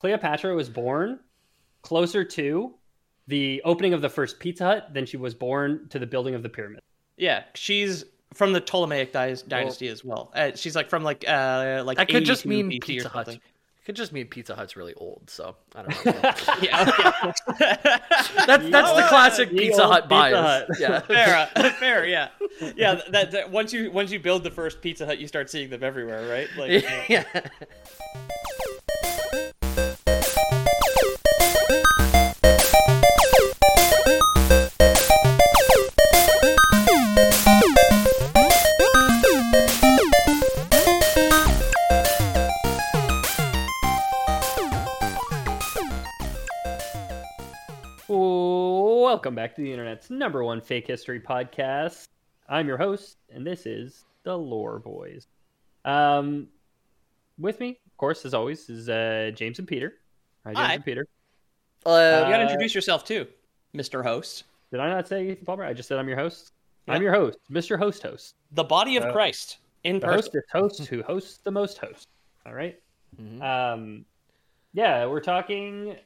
Cleopatra was born closer to the opening of the first Pizza Hut than she was born to the building of the pyramid. Yeah, she's from the Ptolemaic dy- dynasty as well. Uh, she's like from like uh like That could just mean BC Pizza Hut. It could just mean Pizza Hut's really old, so I don't know. yeah, yeah. that's that's the classic The Pizza old Hut Pizza bias. Hut. Yeah. fair, uh, fair, yeah, yeah. That, that once you once you build the first Pizza Hut, you start seeing them everywhere, right? Like, uh, yeah. Welcome back to the internet's number one fake history podcast. I'm your host, and this is the Lore Boys. Um, with me, of course, as always, is uh, James and Peter. Hi, James Hi. and Peter. Uh, you gotta Uh, introduce yourself too, Mr. Host. Did I not say Ethan Palmer? I just said I'm your host. I'm your host, Mr. Host Host. The body of Uh, Christ in The person. host is host who hosts the most hosts. All right? Mhm. Um, yeah, we're talking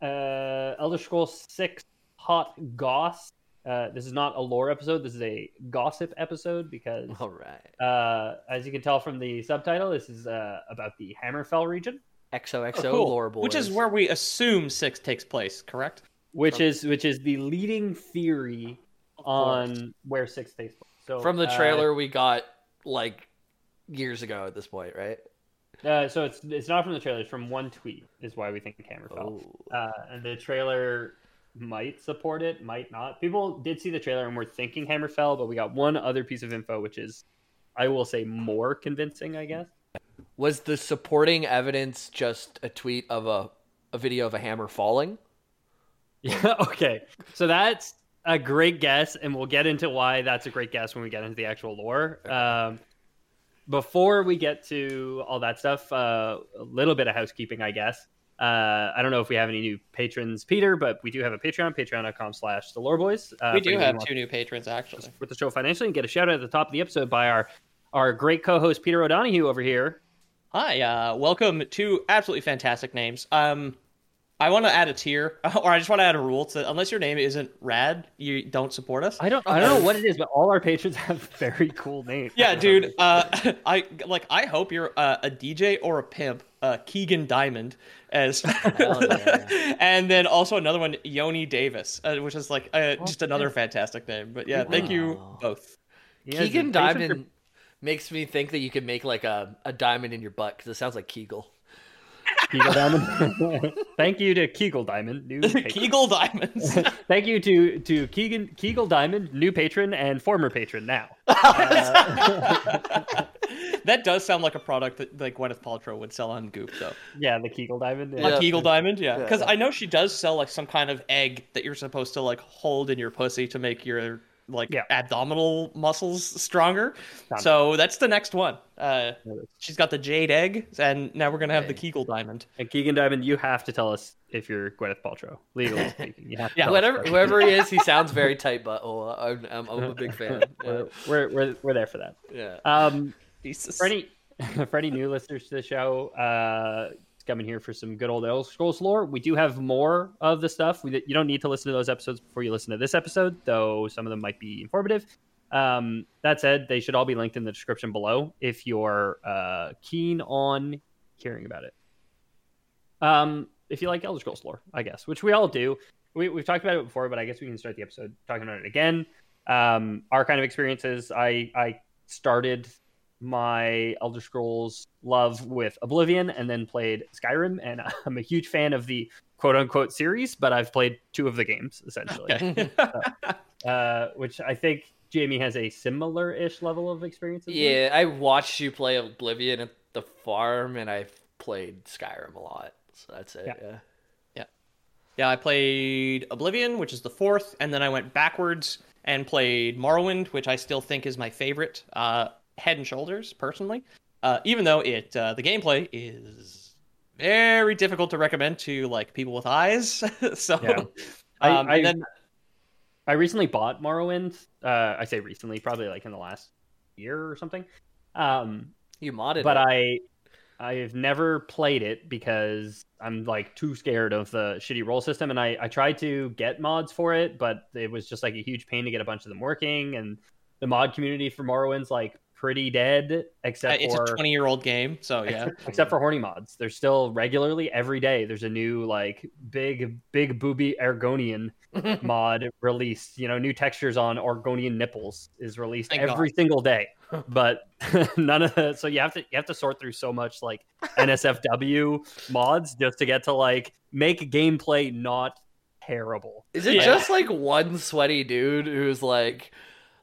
uh, Elder Scrolls Six Hot Goss. Uh, this is not a lore episode. This is a gossip episode because, All right. uh, as you can tell from the subtitle, this is uh, about the Hammerfell region, XOXO Oh, cool. lore boys. Which is where we assume six takes place, correct? which is which is the leading theory on where Six takes place. So from the uh, trailer we got like years ago at this point, right? Uh, so it's it's not from the trailer. It's from one tweet. Is why we think Hammerfell. Oh. Uh, and the trailer might support it, might not. People did see the trailer and were thinking Hammerfell, but we got one other piece of info, which is, I will say, more convincing. I guess. Was the supporting evidence just a tweet of a a video of a hammer falling? Yeah. Okay. So that's a great guess, and we'll get into why that's a great guess when we get into the actual lore. Um, before we get to all that stuff, uh, a little bit of housekeeping, I guess. Uh, I don't know if we have any new patrons, Peter, but we do have a Patreon, patreon.com slash the lore boys. Uh, we do have two new patrons actually. with the show financially and get a shout out at the top of the episode by our our great co-host Peter O'Donohue over here. Hi, uh, welcome to absolutely fantastic names. Um, I want to add a tier, or I just want to add a rule to that unless your name isn't rad, you don't support us. I don't I don't know what it is, but all our patrons have very cool names. Yeah, dude. Uh, I like. I hope you're uh, a DJ or a pimp. Uh, Keegan Diamond as, yeah. and then also another one, Yoni Davis, uh, which is like uh, just another fantastic name. But yeah, thank you both. He has Keegan a patron Diamond makes me think that you could make like a, a diamond in your butt because it sounds like Kegel. For Kegel Diamond. Thank you to Kegel Diamond, new patron. Kegel Diamonds. Thank you to to Keegan Kegel Diamond, new patron and former patron now. Uh, that does sound like a product that like Gwyneth Paltrow would sell on Goop, though. Yeah, the Kegel Diamond. A Yeah. Kegel Diamond, yeah. Yeah. Because I know she does sell like some kind of egg that you're supposed to like hold in your pussy to make your like Yeah. abdominal muscles stronger. Sounds So that's the next one. Uh, she's got the jade egg, and now we're gonna have the Hey. Kegel Diamond. And Keegan Diamond, you have to tell us if you're Gwyneth Paltrow, legally speaking. You Yeah, tell us Whatever, whoever he is, he sounds very tight butthole. I'm, I'm, I'm a big fan. Yeah. We're, we're, we're, we're there for that. yeah. Um, Jesus. for any for any new listeners to the show, uh, coming here for some good old Elder Scrolls lore. We do have more of the stuff. We, you don't need to listen to those episodes before you listen to this episode, though some of them might be informative. Um, that said, they should all be linked in the description below if you're uh, keen on hearing about it. Um, if you like Elder Scrolls lore, I guess, which we all do. We, we've talked about it before, but I guess we can start the episode talking about it again. Um, our kind of experiences. I I started my Elder Scrolls love with Oblivion and then played Skyrim, and I'm a huge fan of the quote unquote series, but I've played two of the games essentially, Okay. uh, which I think Jamie has a similar ish level of experience. as me. Yeah, I watched you play Oblivion at the farm, and I've played Skyrim a lot. So that's it. Yeah. Yeah. Yeah. Yeah, I played Oblivion, which is the fourth, and then I went backwards and played Morrowind, which I still think is my favorite, uh, head and shoulders, personally. Uh, even though it uh, the gameplay is very difficult to recommend to like people with eyes. so Yeah. I- um, I- and then I recently bought Morrowind. Uh, I say recently, probably like in the last year or something. Um, You modded but it. I I've never played it because I'm like too scared of the shitty roll system, and I I tried to get mods for it, but it was just like a huge pain to get a bunch of them working, and the mod community for Morrowind's like pretty dead, uh, except it's for a 20 year old game, so yeah. except for horny mods. There's still regularly every day. There's a new like big big booby Argonian mod released. You know, new textures on Argonian nipples is released Thank every single day. But none of the so you have to you have to sort through so much like NSFW mods just to get to like make gameplay not terrible. Is it Yeah. just like one sweaty dude who's like,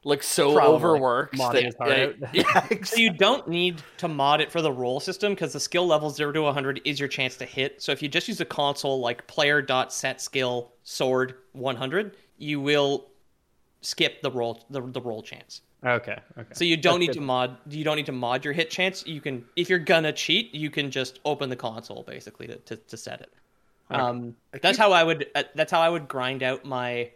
like so Probably. overworked? Modding that- his heart out. yeah, So you don't need to mod it for the roll system because the skill level 0 to 100 is your chance to hit. So if you just use a console like player dot set skill sword 100, you will skip the roll the, the roll chance. Okay. Okay. So you don't That's need good. to mod you don't need to mod your hit chance. You can if you're gonna cheat, you can just open the console basically to, to, to set it. Um, that's how I would uh, that's how I would grind out my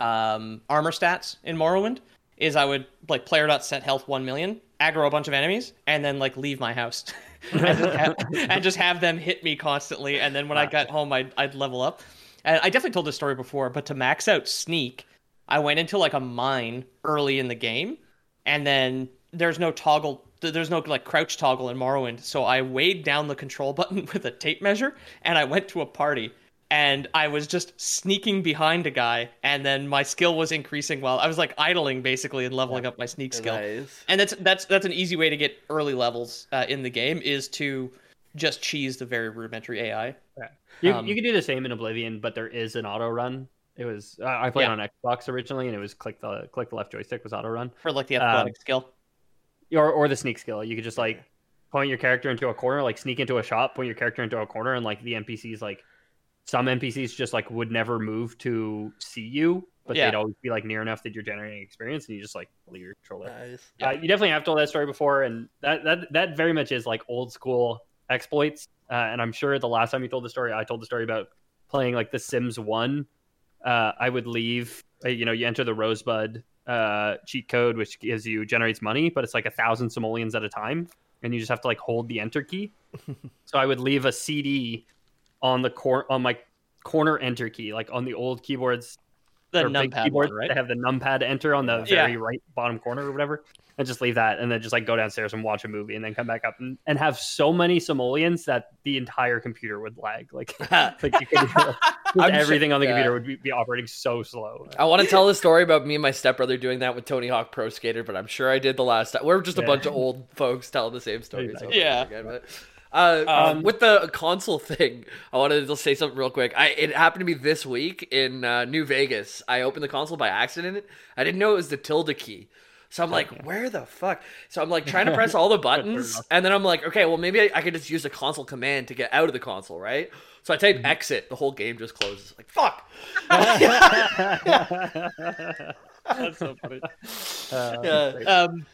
um, armor stats in Morrowind. Is I would like player dot set health one million, aggro a bunch of enemies, and then like leave my house, and, just have, and just have them hit me constantly. And then when I got home, I'd, I'd level up. And I definitely told this story before, but to max out sneak, I went into like a mine early in the game, and then there's no toggle. There's no like crouch toggle in Morrowind, so I weighed down the control button with a tape measure, and I went to a party, and I was just sneaking behind a guy, and then my skill was increasing while I was like idling basically and leveling up my sneak skill. Nice. And that's that's that's an easy way to get early levels uh, in the game is to just cheese the very rudimentary AI. You, Um, you can do the same in Oblivion, but there is an auto run. It was I I played Yeah. on Xbox originally, and it was click the click the left joystick was auto run, for like the Um, athletic skill. or or the sneak skill. You could just like point your character into a corner, like sneak into a shop, point your character into a corner, and like the NPCs like some NPCs just like would never move to see you, but Yeah. they'd always be like near enough that you're generating experience, and you just like leave your control there. Nice. Uh, you definitely have told that story before, and that that that very much is like old school exploits. Uh, and I'm sure the last time you told the story, I told the story about playing like The Sims One. Uh, I would leave. Uh, you know, you enter the Rosebud uh, cheat code, which gives you generates money, but it's like a thousand simoleons at a time, and you just have to like hold the enter key. so I would leave a CD on the cor- on my corner enter key, like on the old keyboards The numpad keyboards one, right? that have the numpad enter on the Yeah. very right bottom corner or whatever, and just leave that, and then just like go downstairs and watch a movie, and then come back up and, and have so many simoleons that the entire computer would lag. Like, like you could, just I'm sure- everything on the yeah. computer would be, be operating so slow. I want to tell the story about me and my stepbrother doing that with Tony Hawk Pro Skater, but I'm sure I did the last time. We're just a Yeah. bunch of old folks telling the same stories. over and Yeah. again, but- Uh, Um, with the console thing, I wanted to say something real quick. I it happened to me this week in uh, New Vegas. I opened the console by accident. I didn't know it was the tilde key. So I'm like, where the fuck? So I'm like trying to press all the buttons, and then I'm like, okay, well maybe I, I could just use the console command to get out of the console, right? So I type Mm-hmm. exit, the whole game just closes. Like fuck. That's so funny. Uh, Yeah. Um,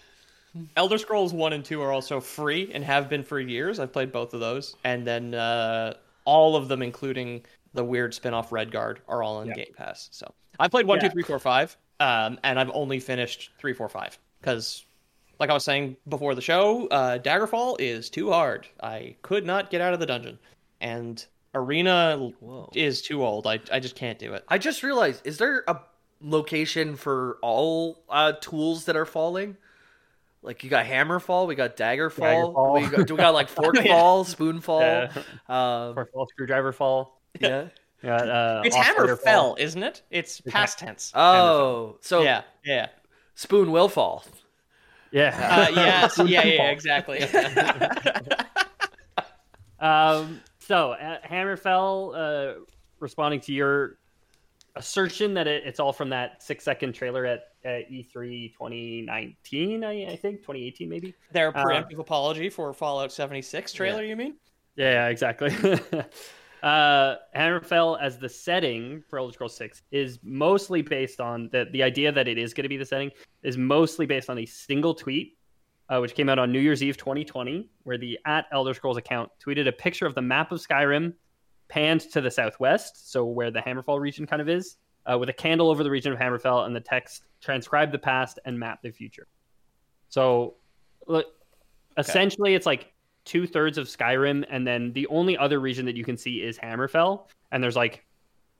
Elder Scrolls One and Two are also free and have been for years. I've played both of those, and then uh, all of them, including the weird spin-off Redguard, are all on. Game Pass. So I played one, two, Yeah. three, four, five, um, and I've only finished three, four, five because, like I was saying before the show, uh, Daggerfall is too hard. I could not get out of the dungeon, and Arena Whoa. is too old. I I just can't do it. I just realized, is there a location for all uh, tools that are falling? Like you got hammer fall, we got dagger fall, Daggerfall. we got, we got like fork fall, spoon fall. Yeah. Um, Or fall, screwdriver fall. yeah. Yeah, uh, It's oscillator hammer fall. fell, isn't it? It's past tense. Oh, so yeah, yeah. spoon will fall. Yeah. Uh, yes, yeah, yeah, yeah, exactly. Um, so uh, Hammerfell, uh, responding to your assertion that it, it's all from that six second trailer at at E E3 2019, I, I think 2018 maybe. Their Uh, preemptive apology for Fallout 76 trailer, you mean? Yeah, yeah exactly. uh, Hammerfell as the setting for Elder Scrolls 6 is mostly based on the the idea that it is going to be the setting is mostly based on a single tweet, uh, which came out on New Year's Eve 2020, where the at Elder Scrolls account tweeted a picture of the map of Skyrim panned to the southwest, so where the Hammerfell region kind of is, uh, with a candle over the region of Hammerfell and the text transcribe the past and map the future. So, look, essentially, it's like two thirds of Skyrim, and then the only other region that you can see is Hammerfell, and there's like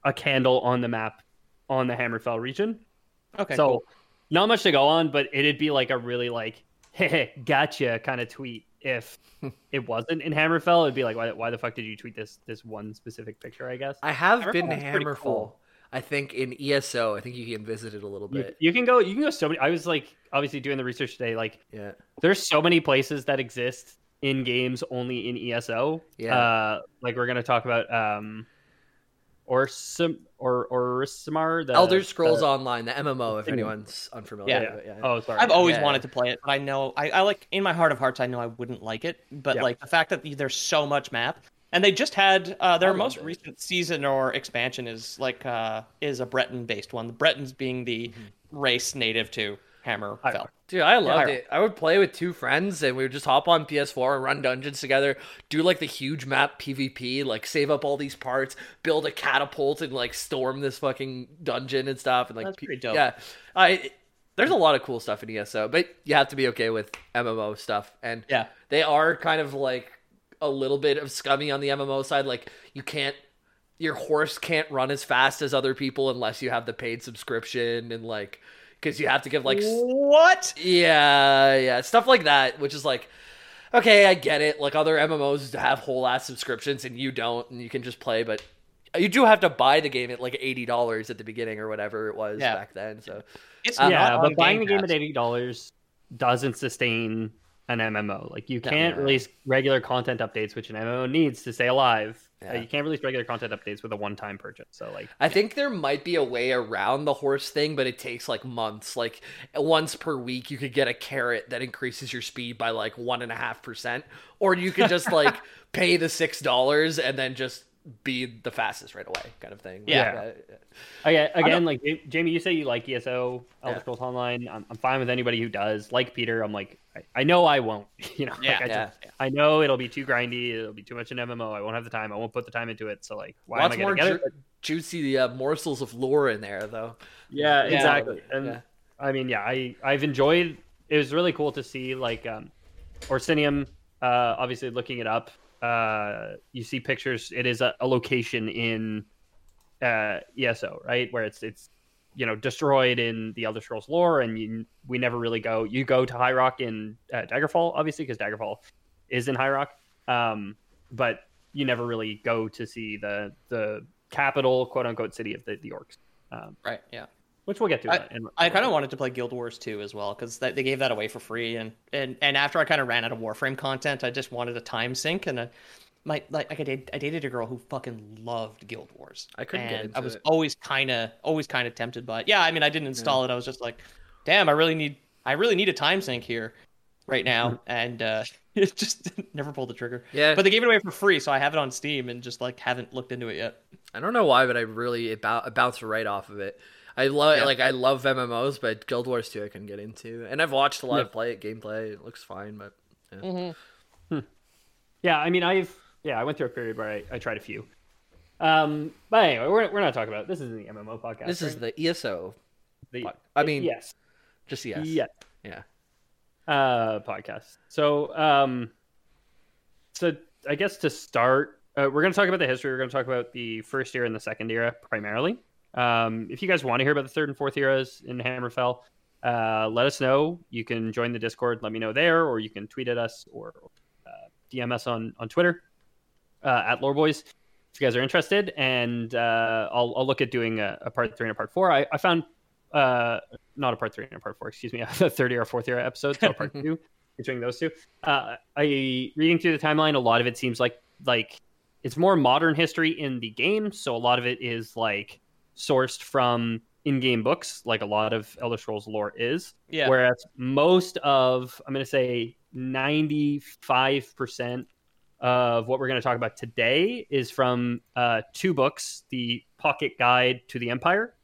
a candle on the map on the Hammerfell region. Okay. so, cool. not much to go on, but it'd be like a really like, hey, gotcha kind of tweet if hmm. it wasn't in Hammerfell. It'd be like, why, why the fuck did you tweet this this one specific picture? I guess I have Hammerfell been to is cool. I think in ESO. I think you can visit it a little bit. you can go. You can go so many. I was like, obviously doing the research today. Like, Yeah. there's so many places that exist in games only in ESO. Yeah. Uh, like we're gonna talk about um, Orsim or or Orsimer. The Elder Scrolls the- Online, the MMO, if anyone's unfamiliar. Yeah. with it, yeah. Oh, sorry. I've always yeah. wanted to play it, but I know I, I like in my heart of hearts I know I wouldn't like it. But Yeah. like the fact that there's so much map, and they just had uh, their most it. recent season or expansion is like uh, is a Breton based one. The Bretons being the Mm-hmm. race native to Hammerfell. Dude, I loved Yeah. it. I would play with two friends and we would just hop on PS4 and run dungeons together, do like the huge map PvP, like save up all these parts, build a catapult and like storm this fucking dungeon and stuff and like That's pretty dope. Yeah. I there's a lot of cool stuff in ESO, but you have to be okay with MMO stuff and Yeah. they are kind of like a little bit of scummy on the MMO side like you can't your horse can't run as fast as other people unless you have the paid subscription and like because you have to give like What? yeah, yeah, stuff like that, which is like, okay, I get it. Like other MMOs have whole ass subscriptions and you don't, and you can just play, but you do have to buy the game at like eighty dollars at the beginning or whatever it was Yeah. back then. So It's uh, not yeah, but buying the Game game at eighty dollars doesn't sustain an MMO. Like you can't release regular content updates, which an MMO needs to stay alive. Uh, you can't release regular content updates with a one-time purchase. So like, I think there might be a way around the horse thing, but it takes like months. Like once per week, you could get a carrot that increases your speed by like one and a half percent, or you could just like pay the six dollars and then just be the fastest right away, kind of thing. Yeah. again, again like Jamie, you say you like ESO, Elder Yeah. Scrolls Online. I'm, I'm fine with anybody who does. Like Peter, I'm like, I, I know I won't. You know, Yeah, like I, yeah. just, I know it'll be too grindy. It'll be too much an MMO. I won't have the time. I won't put the time into it. So like, why Lots am I more gonna get ju- it? juicy uh, morsels of lore in there, though. Yeah, Yeah. exactly. And Yeah. I mean, yeah, I I've enjoyed. It was really cool to see like um, Orsinium. Uh, obviously, looking it up, uh, you see pictures. It is a, a location in uh, ESO, right, where it's it's you know destroyed in the Elder Scrolls lore, and you, we never really go. You go to High Rock in uh, Daggerfall, obviously, because Daggerfall is in High Rock, um, but you never really go to see the the capital, quote unquote, city of the, the orcs. Um, Right. Yeah. Which we'll get to. I- in- in- I kind of wanted to play Guild Wars 2 as well because they gave that away for free, and and and after I kind of ran out of Warframe content, I just wanted a time sink, and I, my like I did I dated a girl who fucking loved Guild Wars. I couldn't get and into I was it. always kind of always kind of tempted by it. Yeah, I mean I didn't install it. I was just like, damn, I really need I really need a time sink here right now, and uh, it just never pulled the trigger. Yeah. but they gave it away for free, so I have it on Steam and just like haven't looked into it yet. I don't know why, but I really it, bou- it bounced right off of it. I love Yeah. like I love MMOs, but Guild Wars 2 I couldn't get into, and I've watched a lot Yeah. of play gameplay. It looks fine, but yeah. Yeah, I mean, I've yeah, I went through a period where I, I tried a few. Um, but anyway, we're, we're not talking about this. Isn't the MMO podcast. this is right? the ESO. the. I mean, yes, Just yes. yes, Yeah. uh, podcast. So, um, so I guess to start, uh, we're going to talk about the history. We're going to talk about the first era and the second era primarily. Um, if you guys want to hear about the third and fourth eras in Hammerfell, uh, let us know. You can join the Discord. Let me know there, or you can tweet at us or uh, DM us on on Twitter uh, at Loreboys if you guys are interested. And uh, I'll I'll look at doing a, a part three and a part four. I, I found uh, not a part three and a part four. Excuse me, a third era, fourth era episode. So part two between those two. Uh, I reading through the timeline. A lot of it seems like like it's more modern history in the game. So a lot of it is like sourced from in-game books, like a lot of Elder Scrolls lore is. Yeah. Whereas most of, I'm going to say 95% of what we're going to talk about today is from uh, two books the Pocket Guide to the Empire,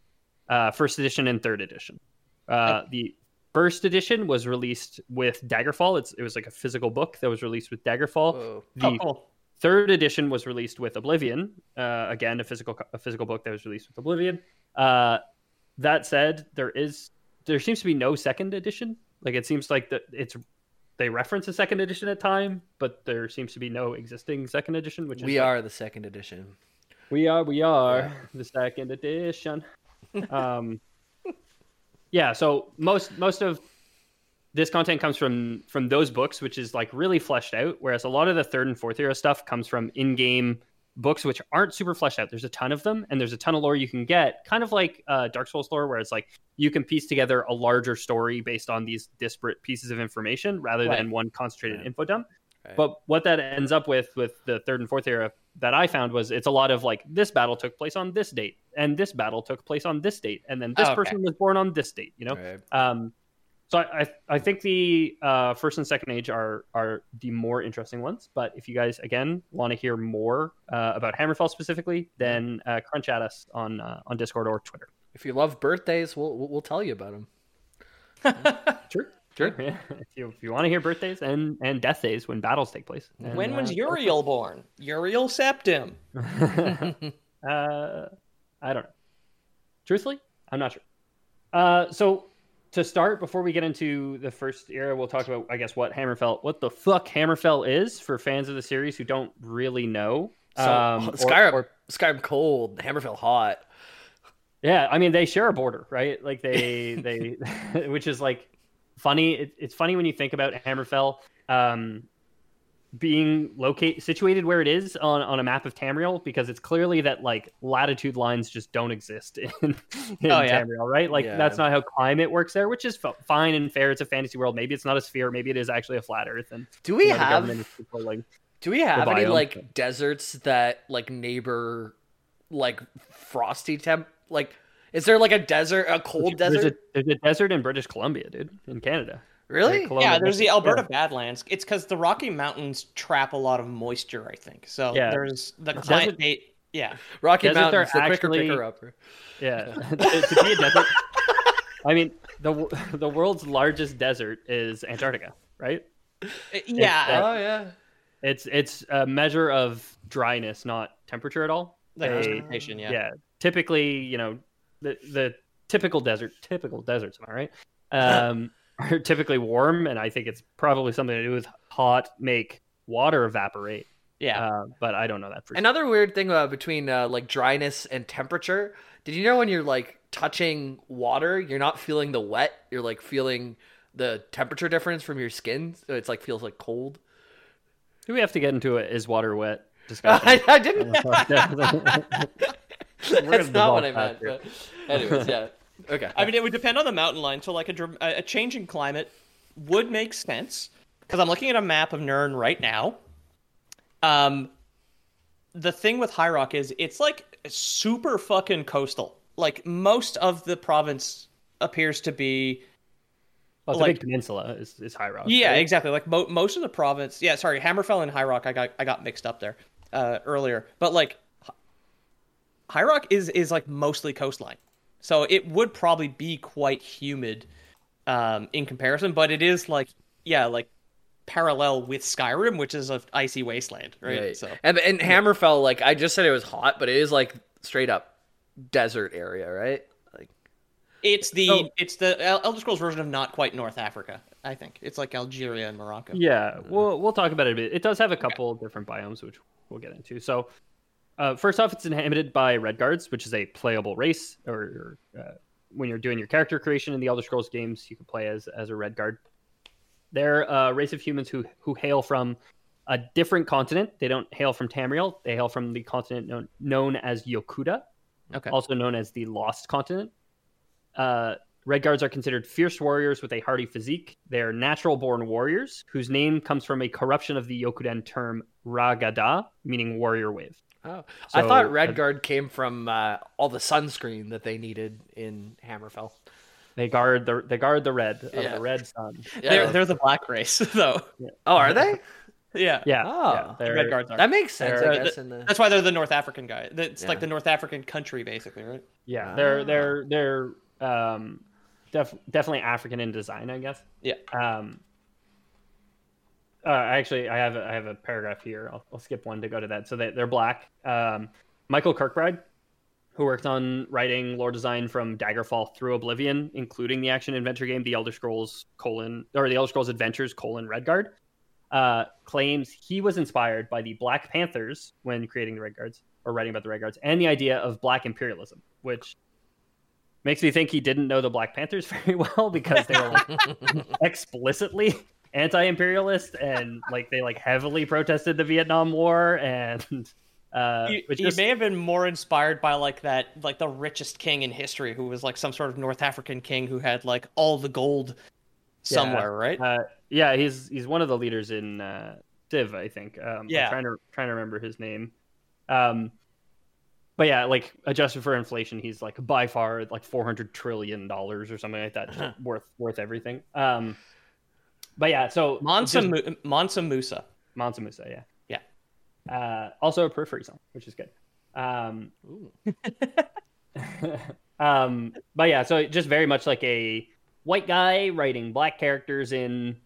uh, first edition and third edition. Uh, the first edition was released with Daggerfall. It's, it was like a physical book that was released with Daggerfall. Whoa. The oh, cool. Third edition was released with Oblivion. Uh, again, a physical a physical book that was released with Oblivion. Uh, that said, there is there seems to be no second edition. Like it seems like that it's they reference a second edition at time, but there seems to be no existing second edition. Which is We like- are the second edition. we are we are the second edition. um, yeah. So most most of this content comes from from those books, which is like really fleshed out. Whereas a lot of the third and fourth era stuff comes from in game books, which aren't super fleshed out. There's a ton of them, and there's a ton of lore you can get, kind of like uh, Dark Souls lore, where it's like you can piece together a larger story based on these disparate pieces of information rather Right. than one concentrated info dump. Right. But what that ends up with with the third and fourth era that I found was it's a lot of like this battle took place on this date, and this battle took place on this date, and then this Oh, okay. person was born on this date. You know, Right. um, so I, I I think the uh, first and second age are are the more interesting ones. But if you guys again want to hear more uh, about Hammerfell specifically, then uh, crunch at us on uh, on Discord or Twitter. If you love birthdays, we'll we'll we'll tell you about them. Sure, sure. Yeah. if you if you want to hear birthdays and and death days when battles take place. then, when was uh, Uriel born? Uriel Septim. uh, I don't know. Truthfully, I'm not sure. Uh, so to start, before we get into the first era, we'll talk about, I guess, what Hammerfell, what the fuck Hammerfell is for fans of the series who don't really know. So Um, or- Skyrim, or- Skyrim cold, Hammerfell hot. yeah, I mean, they share a border, right? Like they, they, which is like funny. It, it's funny when you think about Hammerfell. Um, being located situated where it is on, on a map of Tamriel because it's clearly that like latitude lines just don't exist in, in Oh, yeah. Tamriel, right? Like Yeah. that's not how climate works there, which is f- fine and fair. It's a fantasy world. Maybe it's not a sphere. Maybe it is actually a flat Earth. And Do we you know, have controlling- do we have any biome. like deserts that like neighbor like frosty temp like is there like a desert a cold There's desert? a, there's a desert in British Columbia, dude, in Canada. Really? Like, Yeah, there's the Mexico. Alberta Badlands. It's because the Rocky Mountains trap a lot of moisture, I think. So Yeah. there's the Desert- climate. They, yeah. Rocky Deserts are Mountains, the quicker actually- picker upper. Yeah, to, to be a desert. I mean, the the world's largest desert is Antarctica, right? Yeah. Oh yeah. It's it's a measure of dryness, not temperature at all. like They- precipitation, yeah. yeah. Typically, you know, the the typical desert, typical deserts, am I right? Um, are typically warm, and I think it's probably something to do with hot make water evaporate. Yeah. Uh, but I don't know that for sure. Another weird thing uh, between uh, like dryness and temperature. Did you know when you're like touching water, you're not feeling the wet, you're like feeling the temperature difference from your skin. So it's like feels like cold. Do we have to get into it? Is water wet discussion? I, I didn't. That's not what I meant. But anyways, yeah. Okay. I mean, it would depend on the mountain line. So, like a, dr- a a change in climate would make sense because I'm looking at a map of Nirn right now. Um, the thing with High Rock is it's like super fucking coastal. Like most of the province appears to be. Well, it's a like- big peninsula. Is, is High Rock. Yeah, right? exactly. Like mo- most of the province. Yeah, sorry, Hammerfell and High Rock. I got I got mixed up there uh, earlier. But like, High Rock is is like mostly coastline, so it would probably be quite humid um, in comparison. But it is like yeah, like parallel with Skyrim, which is a icy wasteland, right? Right. So And, and Hammerfell, like I just said, it was hot, but it is like straight up desert area, right? Like it's the So- it's the El- Elder Scrolls version of not quite North Africa. I think it's like Algeria and Morocco. Yeah, we'll we'll talk about it a bit. It does have a couple different biomes, which we'll get into. So, uh, first off, it's inhabited by Red Guards, which is a playable race. Or, uh, when you're doing your character creation in the Elder Scrolls games, you can play as as a Red Guard. They're a race of humans who who hail from a different continent. They don't hail from Tamriel. They hail from the continent known, known as Yokuda, Okay. also known as the Lost Continent. Uh, Red Guards are considered fierce warriors with a hardy physique. They're natural born warriors whose name comes from a corruption of the Yokudan term Ragada, meaning warrior wave. Oh, I So, thought uh, Redguard came from uh, all the sunscreen that they needed in Hammerfell. They guard the they guard the red of Yeah. the red sun. They're they're the black race though. Oh, are they? Yeah. Yeah, Oh, yeah, they're- Red Guards are. That makes sense, I Uh, guess. th- in the... That's why they're the North African guy. It's like the North African country, basically, right? Yeah, they're Ah. they're they're um, def- definitely African in design, I guess. Yeah. Um, uh, actually, I have a, I have a paragraph here. I'll, I'll skip one to go to that. So they, they're black. Um, Michael Kirkbride, who worked on writing lore design from Daggerfall through Oblivion, including the action adventure game The Elder Scrolls colon or The Elder Scrolls Adventures colon Redguard, uh, claims he was inspired by the Black Panthers when creating the Red Guards or writing about the Red Guards and the idea of black imperialism, which makes me think he didn't know the Black Panthers very well because they were like explicitly anti-imperialist and like they like heavily protested the Vietnam War and uh he just- may have been more inspired by like that, like the richest king in history, who was like some sort of North African king who had like all the gold somewhere, right? uh, yeah he's he's one of the leaders in uh Civ I think um Yeah. I'm trying to trying to remember his name um but yeah like adjusted for inflation he's like by far like 400 trillion dollars or something like that just worth worth everything um but yeah so Mansa, just- Mu- Mansa Musa. Mansa Musa, yeah. Yeah. Uh, also a periphery song, which is good. Um, um, but yeah, so just very much like a white guy writing black characters in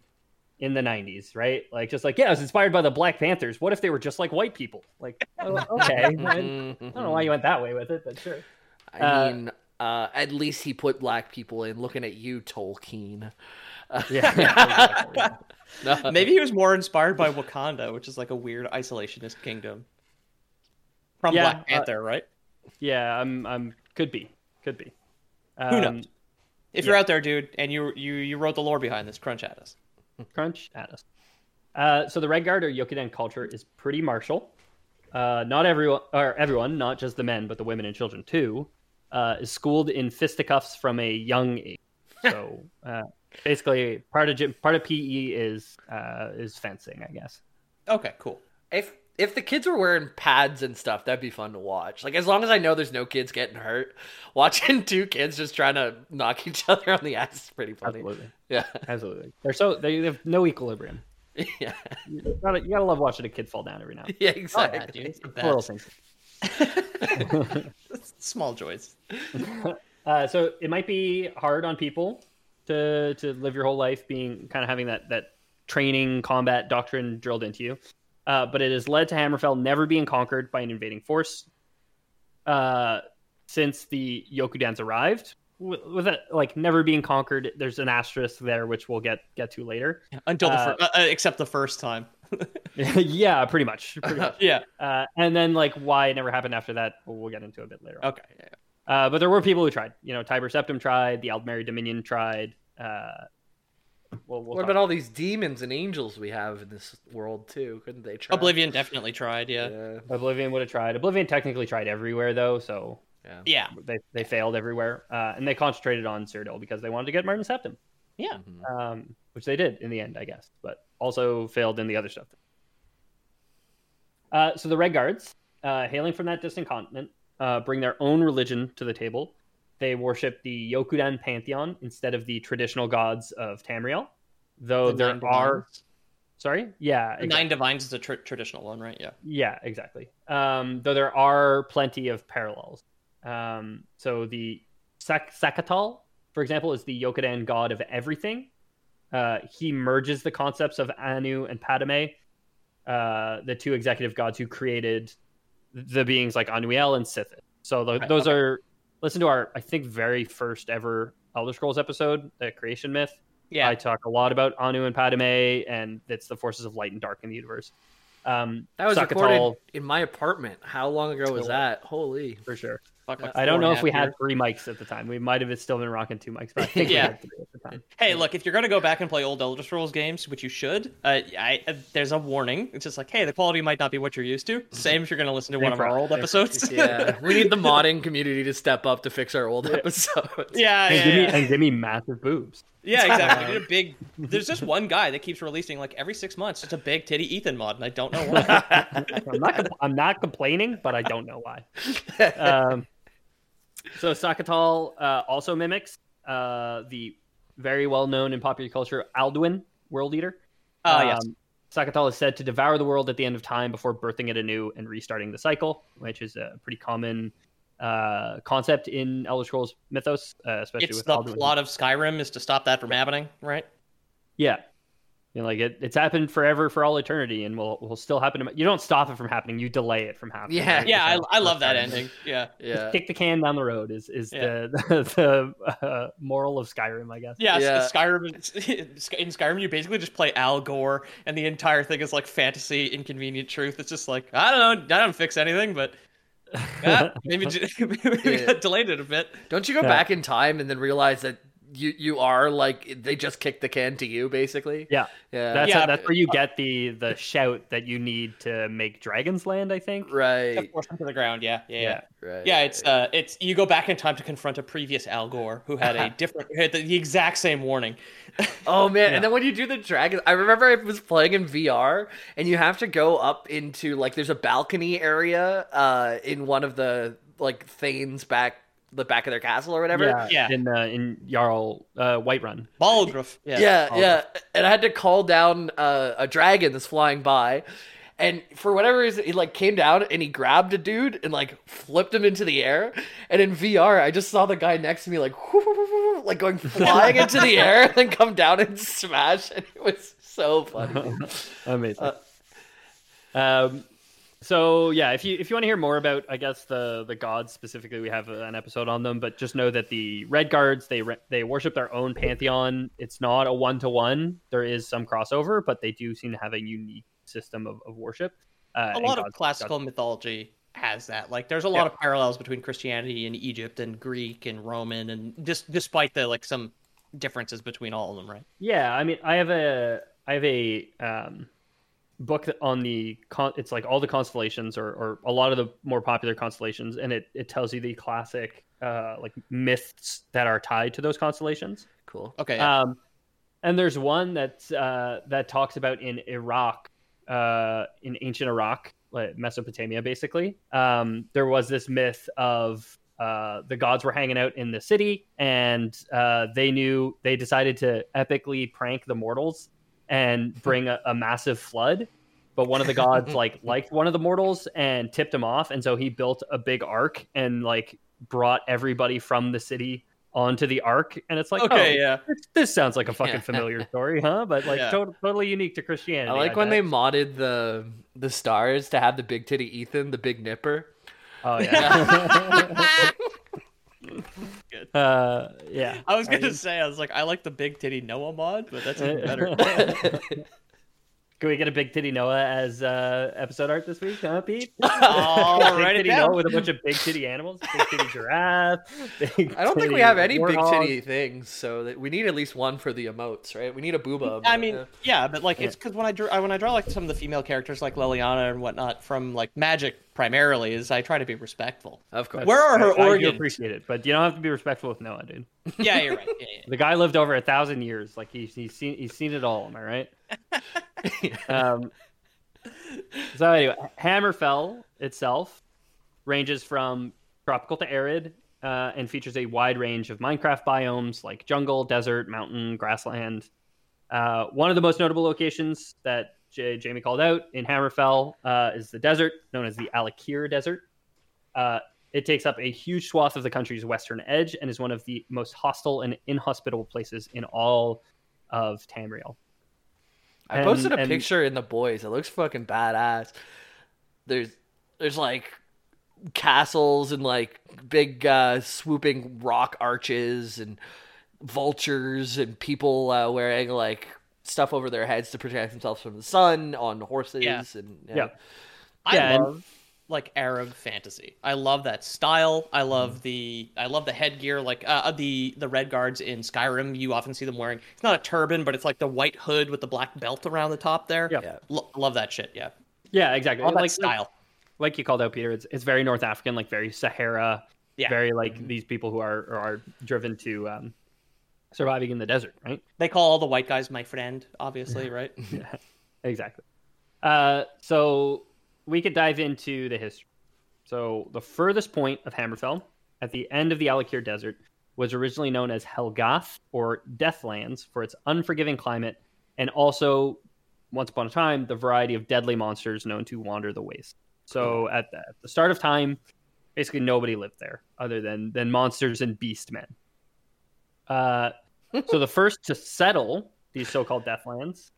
in the 90s, right? Like just like, yeah, I was inspired by the Black Panthers. What if they were just like white people? Like, oh, okay. I don't know why you went that way with it, but sure. I mean, uh, at least he put black people in. Looking at you, Tolkien. Yeah. No. Maybe he was more inspired by Wakanda, which is like a weird isolationist kingdom. From Yeah, Black uh, Panther, right? yeah, I'm I'm could be. Could be. Who Um, knows? If you're out there, dude, and you you you wrote the lore behind this, crunch at us. Crunch at us. Uh, so the Red Guard or Yokudan culture is pretty martial. Uh, not everyone, or everyone, not just the men, but the women and children too, uh, is schooled in fisticuffs from a young age. So uh, basically, part of gym, part of PE is uh, is fencing, I guess. Okay, cool. if if the kids were wearing pads and stuff, that'd be fun to watch. Like as long as I know there's no kids getting hurt, watching two kids just trying to knock each other on the ass is pretty funny. Absolutely, Yeah, absolutely. They're so they have no equilibrium. yeah, You gotta, you gotta love watching a kid fall down every now. and yeah, Oh, yeah, exactly. dude, it's the then. Little best. things. Small joys. Uh, so it might be hard on people to to live your whole life being kind of having that that training combat doctrine drilled into you. Uh, but it has led to Hammerfell never being conquered by an invading force uh, since the Yokudans arrived. With, with it like never being conquered, there's an asterisk there which we'll get get to later. Until the Uh, fir- uh, uh, except the first time. yeah, pretty much. Pretty much. yeah. Uh, and then like why it never happened after that, we'll, we'll get into a bit later. on. Okay. Yeah. Uh, but there were people who tried. You know, Tiber Septim tried. The Aldmeri Dominion tried. Uh, we'll, we'll What about all these demons and angels we have in this world too? Couldn't they try? Oblivion definitely tried. Yeah. Yeah, Oblivion would have tried. Oblivion technically tried everywhere though, so yeah. Yeah. they they failed everywhere. Uh, and they concentrated on Cyrodiil because they wanted to get Martin Septim, Yeah. um, which they did in the end, I guess, but also failed in the other stuff. Uh, so the Red Guards, uh, hailing from that distant continent, uh, bring their own religion to the table. They worship the Yokudan pantheon instead of the traditional gods of Tamriel. Though The there are, Divines. sorry, yeah, The exactly. Nine Divines is a tr- traditional one, right? Yeah. Yeah, exactly. Um, though there are plenty of parallels. Um, so the Sak- Sakatal, for example, is the Yokudan god of everything. Uh, he merges the concepts of Anu and Padomay, uh, the two executive gods who created the beings like Anuiel and Sith. So Right, those okay. are listen to our I think very first ever Elder Scrolls episode, the creation myth. Yeah. I talk a lot about Anu and Padomay, and it's the forces of light and dark in the universe. Um, That was Sakatal- recorded in my apartment. How long ago was that? Holy. for sure. Fuck, like I don't know if we half had three mics at the time. We might have still been rocking two mics, but I think we Yeah. had three at the time. Hey, look, if you're gonna go back and play old Elder Scrolls games, which you should, uh, I, uh, there's a warning. It's just like, hey, the quality might not be what you're used to. Same if you're gonna listen to one of our old episodes. Yeah, we need the modding community to step up to fix our old episodes. yeah, And yeah, give me and give me massive boobs. Yeah, exactly. We need a big. There's just one guy that keeps releasing like every six months. It's a big titty Ethan mod, and I don't know why. I'm not. Compl- I'm not complaining, but I don't know why. Um, so Sakatal uh, also mimics uh, the very well known in popular culture Alduin world eater. Oh, yes. Um, Sakatal is said to devour the world at the end of time before birthing it anew and restarting the cycle, which is a pretty common uh, concept in Elder Scrolls mythos, uh, especially it's with the Alduin. plot of Skyrim is to stop that from happening, right? Yeah. You know, like it, it's happened forever for all eternity and will will still happen. To, you don't stop it from happening. You delay it from happening. Yeah. right? Yeah, I, I love that ending. Yeah, Yeah, kick the can down the road is is Yeah. the the uh, moral of Skyrim, I guess. yeah. Yeah. Skyrim in Skyrim, you basically just play Al Gore, and the entire thing is like fantasy, inconvenient truth. It's just like I don't know, I don't fix anything, but yeah, maybe, maybe Yeah. delayed it a bit. don't you go Yeah. back in time and then realize that you you are like they just kicked the can to you, basically? Yeah, yeah, that's Yeah, that's where you get the the shout that you need to make Dragonrend. I think. right, Force them to the ground. Yeah, yeah, yeah. right. Yeah, it's uh, it's you go back in time to confront a previous Al Gore who had a different, who had the, the exact same warning. Oh man! Yeah. And then when you do the dragon, I remember I was playing in VR, and you have to go up into like there's a balcony area uh, in one of the like Thane's back the back of their castle or whatever. Yeah, Yeah. In uh, in Jarl uh, Whiterun. Balgruuf. Yeah. yeah, all yeah. And I had to call down uh, a dragon that's flying by, and for whatever reason, he like came down and he grabbed a dude and like flipped him into the air. And in VR, I just saw the guy next to me like like going flying into the air and then come down and smash, and it was so funny. Amazing. um, so yeah, if you if you want to hear more about, I guess the the gods specifically, we have an episode on them. But just know that the red guards they re- they worship their own pantheon. It's not a one to one. There is some crossover, but they do seem to have a unique system of, of worship. Uh, a lot of gods- classical mythology has that. Like, there's a lot of parallels between Christianity and Egypt and Greek and Roman, and just despite the like some differences between all of them, right? Yeah, I mean, I have a I have a um, book on the con- it's like all the constellations or or a lot of the more popular constellations, and it it tells you the classic uh, like myths that are tied to those constellations. Cool. Okay. yeah. Um, and there's one that's uh, that talks about in Iraq, uh, in ancient Iraq, like Mesopotamia, basically. Um, there was this myth of uh, the gods were hanging out in the city, and uh, they knew they decided to epically prank the mortals and bring a, a massive flood. But one of the gods like liked one of the mortals and tipped him off, and so he built a big ark and like brought everybody from the city onto the ark. And it's like, okay. oh, Yeah. this, this sounds like a fucking Yeah. familiar story, huh? But like Yeah. tot- totally unique to Christianity. I like when bet. they modded the the stars to have the big titty Ethan, the big nipper. Oh yeah. uh, yeah. I was gonna mean- say, I was like, I like the big titty Noah mod, but that's even better. Can we get a big titty Noah as uh, episode art this week, huh, Pete? I'll big titty. Noah with a bunch of big titty animals, big titty giraffe. Big I don't think we have any big titty things, so that we need at least one for the emotes, right? We need a booba. I mean, yeah. yeah, but like it's because when I draw when I draw like some of the female characters like Liliana and whatnot from like Magic primarily, is I try to be respectful. of course. Where are her I, I do organs? appreciate it, but you don't have to be respectful with Noah, dude. yeah, you're right. Yeah, yeah. The guy lived over a thousand years. Like he's he's seen he's seen it all. Am I right? um. So anyway, Hammerfell itself ranges from tropical to arid, uh, and features a wide range of Minecraft biomes like jungle, desert, mountain, grassland. Uh, one of the most notable locations that J- Jamie called out in Hammerfell uh, is the desert, known as the Alik'r Desert. Uh, it takes up a huge swath of the country's western edge and is one of the most hostile and inhospitable places in all of Tamriel. I posted a and- picture in the boys. It looks fucking badass. There's there's like castles and like big uh, swooping rock arches and vultures and people uh, wearing like stuff over their heads to protect themselves from the sun on horses Yeah. and Yeah. I Yeah, and- love like Arab fantasy. I love that style. I Mm. love the I love the headgear. Like uh, the the red guards in Skyrim, you often see them wearing. It's not a turban, but it's like the white hood with the black belt around the top there. Yeah. Yeah. Lo- love that shit. Yeah, Yeah, exactly. all that like, like style. like you called out, Peter. It's it's very North African, like very Sahara. Yeah. Very like these people who are are driven to um, surviving in the desert, right? They call all the white guys my friend, obviously, right? Yeah, exactly. Uh, so we could dive into the history. So the furthest point of Hammerfell, at the end of the Alik'r Desert, was originally known as Helgath or Deathlands for its unforgiving climate, and also, once upon a time, the variety of deadly monsters known to wander the waste. So at the, at the start of time, basically nobody lived there other than than monsters and beast men. Uh, so the first to settle these so-called Deathlands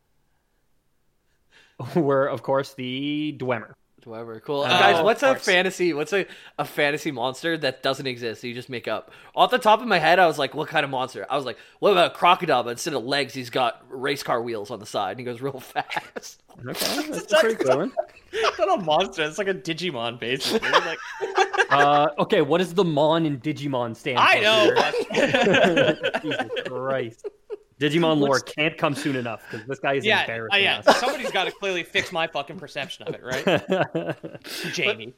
were, of course, the Dwemer. Dwemer, Cool. Oh, Guys, what's a fantasy? What's a, a fantasy monster that doesn't exist? That you just make up. Off the top of my head, I was like, "What kind of monster?" I was like, "What about a crocodile?" But instead of legs, he's got race car wheels on the side, and he goes real fast. Okay, that's a pretty cool one. it's not a monster. It's like a Digimon, basically. Like, Uh, okay, what does the Mon in Digimon stand for? I know. Jesus Christ. Digimon lore can't come soon enough because this guy is yeah, uh, yeah. us. Somebody's got to clearly fix my fucking perception of it, right? Jamie.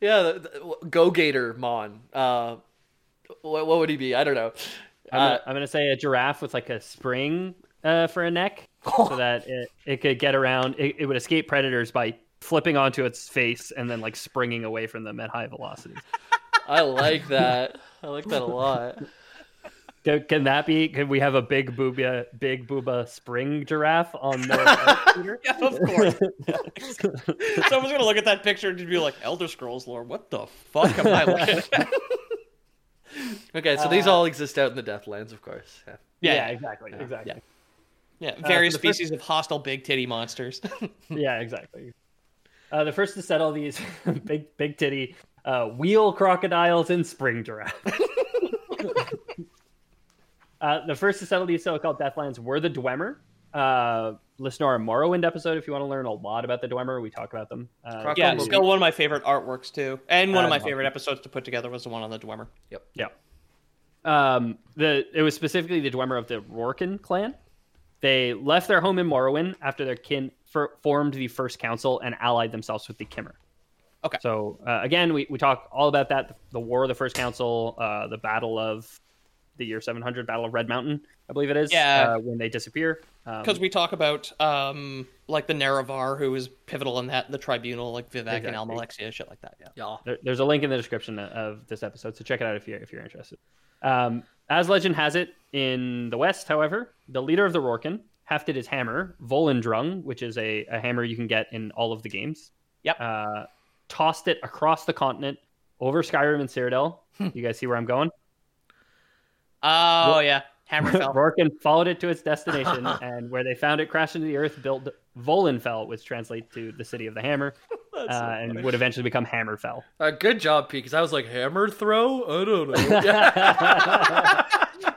yeah, the, the, Go Gator Mon. Uh, what, what would he be? I don't know. I'm, Uh, gonna, I'm gonna say a giraffe with like a spring uh, for a neck, so that it, it could get around. It, it would escape predators by flipping onto its face and then like springing away from them at high velocities. I like that. I like that a lot. Can, can that be? Can we have a big booba, big booba spring giraffe on the uh, Peter? Yeah, of course. Someone's gonna look at that picture and just be like, "Elder Scrolls lore, what the fuck am I looking at?" Okay, so these all exist out in the Deathlands, of course. Yeah. Yeah, Yeah, exactly, exactly. yeah. Various Uh, the first- species of hostile big titty monsters. Yeah, exactly. Uh, the first to settle these big, big titty uh, wheel crocodiles and spring giraffe. uh, the first to settle these so-called Deathlands were the Dwemer. Uh, listen to our Morrowind episode if you want to learn a lot about the Dwemer. We talk about them. Uh, Croc- yeah, Movie. still one of my favorite artworks too, and one of Uh, my favorite episodes to put together was the one on the Dwemer. Yep. Yeah. Um, the it was specifically the Dwemer of the Rourken clan. They left their home in Morrowind after their kin for, formed the first council and allied themselves with the Chimer. Okay. So uh, again, we, we talk all about that: the, the War of the First Council, uh, the Battle of the year 700, Battle of Red Mountain, I believe it is. Yeah. Uh, when they disappear. Um, Because we talk about um like the Nerevar, who is pivotal in that, the Tribunal, like Vivec and Exactly. Almalexia, shit like that. Yeah. Yeah. There, there's a link in the description of this episode, so check it out if you're if you're interested. Um, as legend has it, in the West, however, the leader of the Rourken hefted his hammer, Volendrung, which is a, a hammer you can get in all of the games. Yep. Uh, tossed it across the continent over Skyrim and Cyrodiil. you guys see where I'm going? Oh yeah, Hammerfell. Rourken followed it to its destination, and where they found it crashed into the earth, built Volenfell, which translates to the city of the hammer, uh, and would eventually become Hammerfell. Uh, good job, Pete, because I was like, hammer throw? I don't know.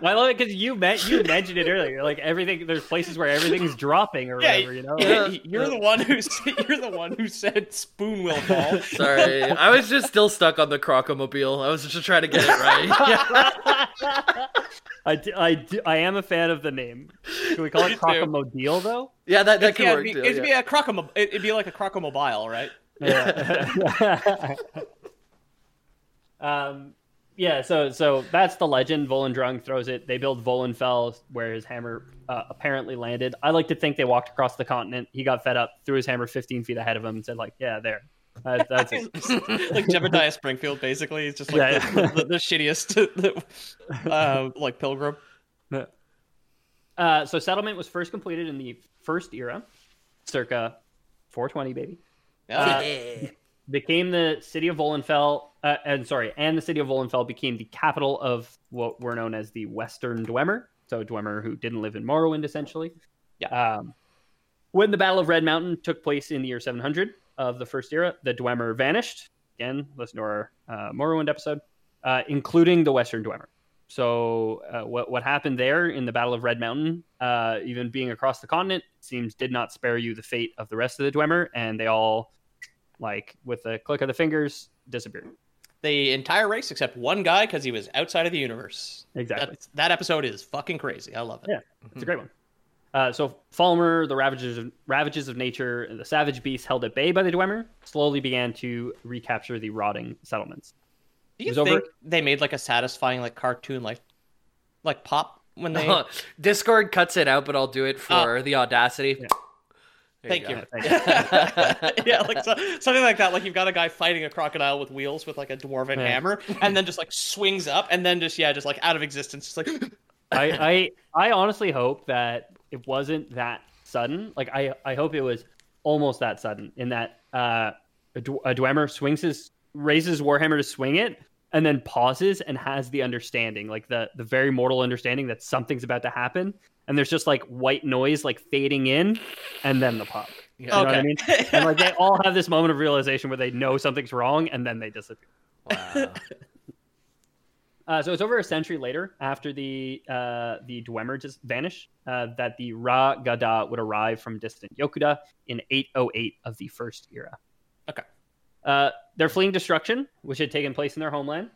I love it because you met you mentioned it earlier. Like everything, there's places where everything's dropping or yeah, whatever. You know. yeah, you're the one who you're the one who said spoon will fall. Sorry. I was just still stuck on the crocomobile. I was just trying to get it right. I, d- I, d- I am a fan of the name. Can we call it too. Crocomobile though? yeah, that, that could yeah, work it'd be, too. it'd be yeah. a crocomo- It'd be like a crocomobile, right? Yeah. um, yeah. So so that's the legend. Volendrung throws it. They build Volenfell where his hammer uh, apparently landed. I like to think they walked across the continent. He got fed up, threw his hammer 15 feet ahead of him, and said like, "Yeah, there." That, that's it. like Jebediah Springfield, basically. He's just like Yeah, the, yeah. the, the shittiest, uh, like pilgrim. Uh, so settlement was first completed in the first era, circa 420, baby. Yeah. Uh, became the city of Volenfell, uh, and sorry, and the city of Volenfell became the capital of what were known as the Western Dwemer. So Dwemer who didn't live in Morrowind, essentially. Yeah. Um, when the Battle of Red Mountain took place in the year 700 of the first era, the Dwemer vanished. Again, listen to our uh, Morrowind episode, uh, including the Western Dwemer. So uh, what what happened there in the Battle of Red Mountain, uh, even being across the continent, seems did not spare you the fate of the rest of the Dwemer, and they all like with a click of the fingers, disappeared. The entire race except one guy because he was outside of the universe. Exactly. That's, that episode is fucking crazy. I love it. Yeah, it's a great one. Uh, so Falmer, the ravages of, ravages of nature, and the savage beasts held at bay by the Dwemer slowly began to recapture the rotting settlements. Do you think over- they made like a satisfying like cartoon like like pop when they? Discord cuts it out, but I'll do it for the audacity. There Thank you. go. yeah, like so, something like that. Like you've got a guy fighting a crocodile with wheels with like a dwarven hammer, and then just like swings up, and then just yeah, just like out of existence, just like I, I I honestly hope that it wasn't that sudden. Like I I hope it was almost that sudden in that uh, a, Dwemer swings his raises Warhammer to swing it and then pauses and has the understanding, like the the very mortal understanding that something's about to happen. And there's just like white noise like fading in, and then the pop. You know what I Okay. mean? And like they all have this moment of realization where they know something's wrong, and then they disappear. Wow. Uh, so it's over a century later, after the uh, the Dwemer just vanish, uh, that the Ra Gada would arrive from distant Yokuda in 808 of the First Era. Okay. Uh, they're fleeing destruction, which had taken place in their homeland.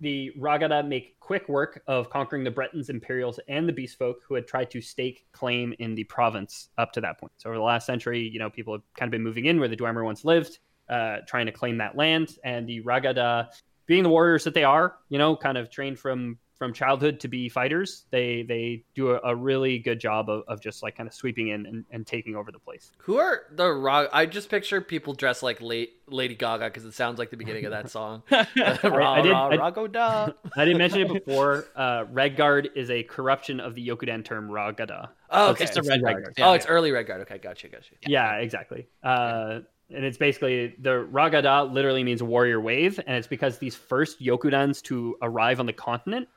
The Ragada make quick work of conquering the Bretons, Imperials, and the Beast Folk who had tried to stake claim in the province up to that point. So over the last century, you know, people have kind of been moving in where the Dwemer once lived, uh, trying to claim that land, and the Ragada being the warriors that they are, you know, kind of trained from from childhood to be fighters, they they do a, a really good job of, of just like kind of sweeping in and, and taking over the place. Who are the rock? I just picture people dressed like late Lady Gaga because it sounds like the beginning of that song. I did- I- Ragoda. I didn't mention it before. Uh, Redguard is a corruption of the Yokudan term Ragada. Oh, okay. it's the It's red Redguard. guard. oh, it's early Red Guard. Okay, gotcha, gotcha. Yeah, exactly. Uh, and it's basically the Ragada literally means warrior wave, and it's because these first Yokudans to arrive on the continent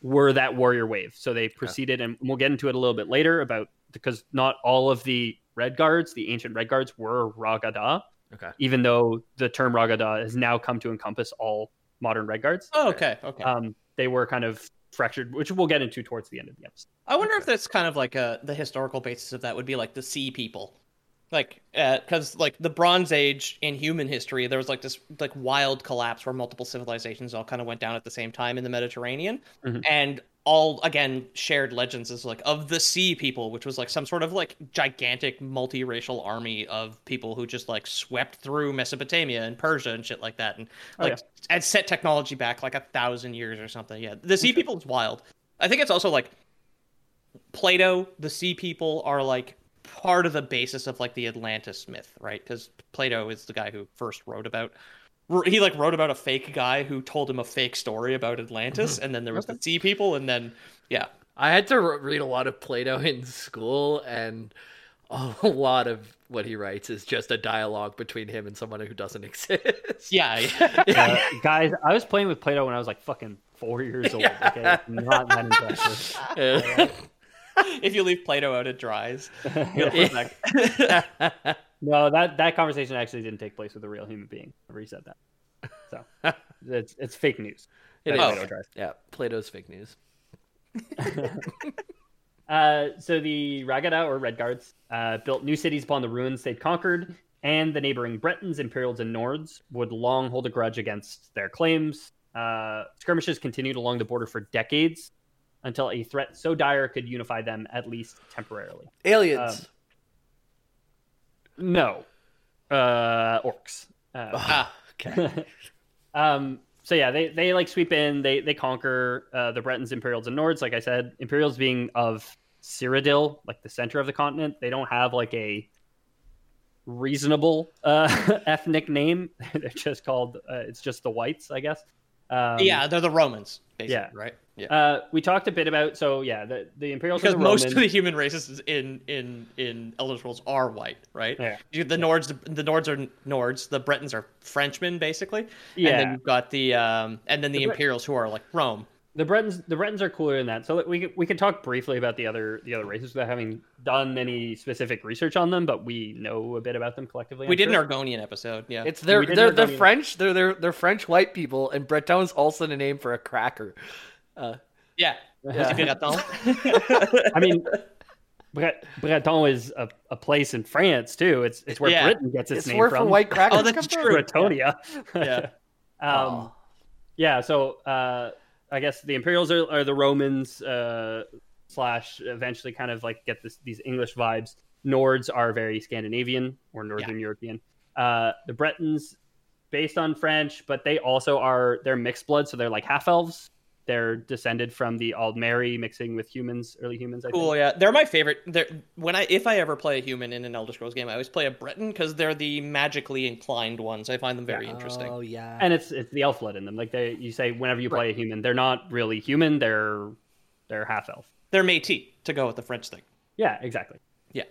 were that warrior wave. So they proceeded, and we'll get into it a little bit later about because not all of the Red Guards, the ancient Red Guards, were Ragada, Okay. even though the term Ragada has now come to encompass all modern Red Guards. Oh, okay, okay. Um, they were kind of fractured, which we'll get into towards the end of the episode. I wonder if that's kind of like a the historical basis of that would be like the sea people, like because like the Bronze Age in human history, there was like this like wild collapse where multiple civilizations all kind of went down at the same time in the Mediterranean, Mhm. and all again shared legends is like of the sea people, which was like some sort of like gigantic multiracial army of people who just like swept through Mesopotamia and Persia and shit like that, and Oh, like and set technology back like a thousand years or something. Yeah, the sea people is wild. I think it's also like Plato, the sea people are like part of the basis of like the Atlantis myth, right? Because Plato is the guy who first wrote about. He like wrote about a fake guy who told him a fake story about Atlantis, and then there was the sea people, and then yeah, I had to read a lot of Plato in school, and a lot of what he writes is just a dialogue between him and someone who doesn't exist. yeah, yeah. Uh, guys, I was playing with Play-Doh when I was like fucking four years old. Okay, not that impressive. if you leave Plato out, it dries. You gotta put it. No, that that conversation actually didn't take place with a real human being. I reset that. So it's it's fake news. It That is. Play-Doh dries. Yeah, Plato's fake news. Uh, so the Ragada or Red Guards uh, built new cities upon the ruins they'd conquered, and the neighboring Bretons, Imperials, and Nords would long hold a grudge against their claims. Uh, skirmishes continued along the border for decades until a threat so dire could unify them at least temporarily. Aliens. No, uh, orcs. Uh, Ah, okay. um, so yeah, they, they like sweep in, they they conquer uh, the Bretons, Imperials, and Nords. Like I said, Imperials being of Cyrodiil, like the center of the continent, they don't have like a reasonable uh, ethnic name. They're just called. Uh, it's just the whites, I guess. Um, yeah, they're the Romans, basically, yeah. right? Yeah. Uh, we talked a bit about so yeah, the the Imperials because the most Romans. of the human races in in in Elder Scrolls are white, right? Yeah. You- The Nords, the Nords are Nords. The Bretons are Frenchmen, basically. And Yeah. then you've got the um, and then the, The Bre- Imperials who are like Rome. The Bretons, the Bretons are cooler than that. So we could, we could talk briefly about the other the other races without having done any specific research on them, but we know a bit about them collectively. We I'm did an. Argonian episode. Yeah. It's they're they're, they're work the on it. French. They're they're they're French white people, and Breton's also the name for a cracker. Uh, yeah. Yeah. Breton. I mean, Bret- Breton is a, a place in France too. It's it's where Yeah. Britain gets its, It's name where from. for white crackers Oh, that's come true. Bretonia. Yeah. um, Oh. yeah. So uh, I guess the Imperials are, are the Romans uh, slash eventually kind of like get this these English vibes. Nords are very Scandinavian or Northern European. Uh, the Bretons, based on French, but they also are they're mixed blood, so they're like half elves. They're descended from the Aldmeri mixing with humans, early humans. I think. Cool, yeah. They're my favorite. They're when I if I ever play a human in an Elder Scrolls game, I always play a Breton because they're the magically inclined ones. I find them very interesting. Oh yeah. and it's it's the elf blood in them. Like they, you say, whenever you play a human, they're not really human. They're they're half elf. They're Métis to go with the French thing. Yeah, exactly. Yeah.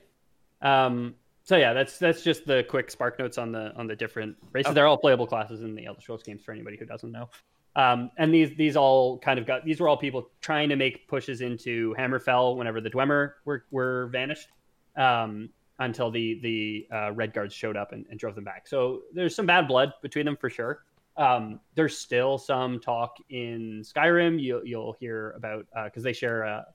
Um. So yeah, that's that's just the quick spark notes on the on the different races. They're all playable classes in the Elder Scrolls games for anybody who doesn't know. Um, and these these all kind of got these were all people trying to make pushes into Hammerfell whenever the Dwemer were were vanished. Um, until the the uh, Red Guards showed up and, and drove them back. So there's some bad blood between them for sure. Um, there's still some talk in Skyrim. You'll you'll hear about because they share a,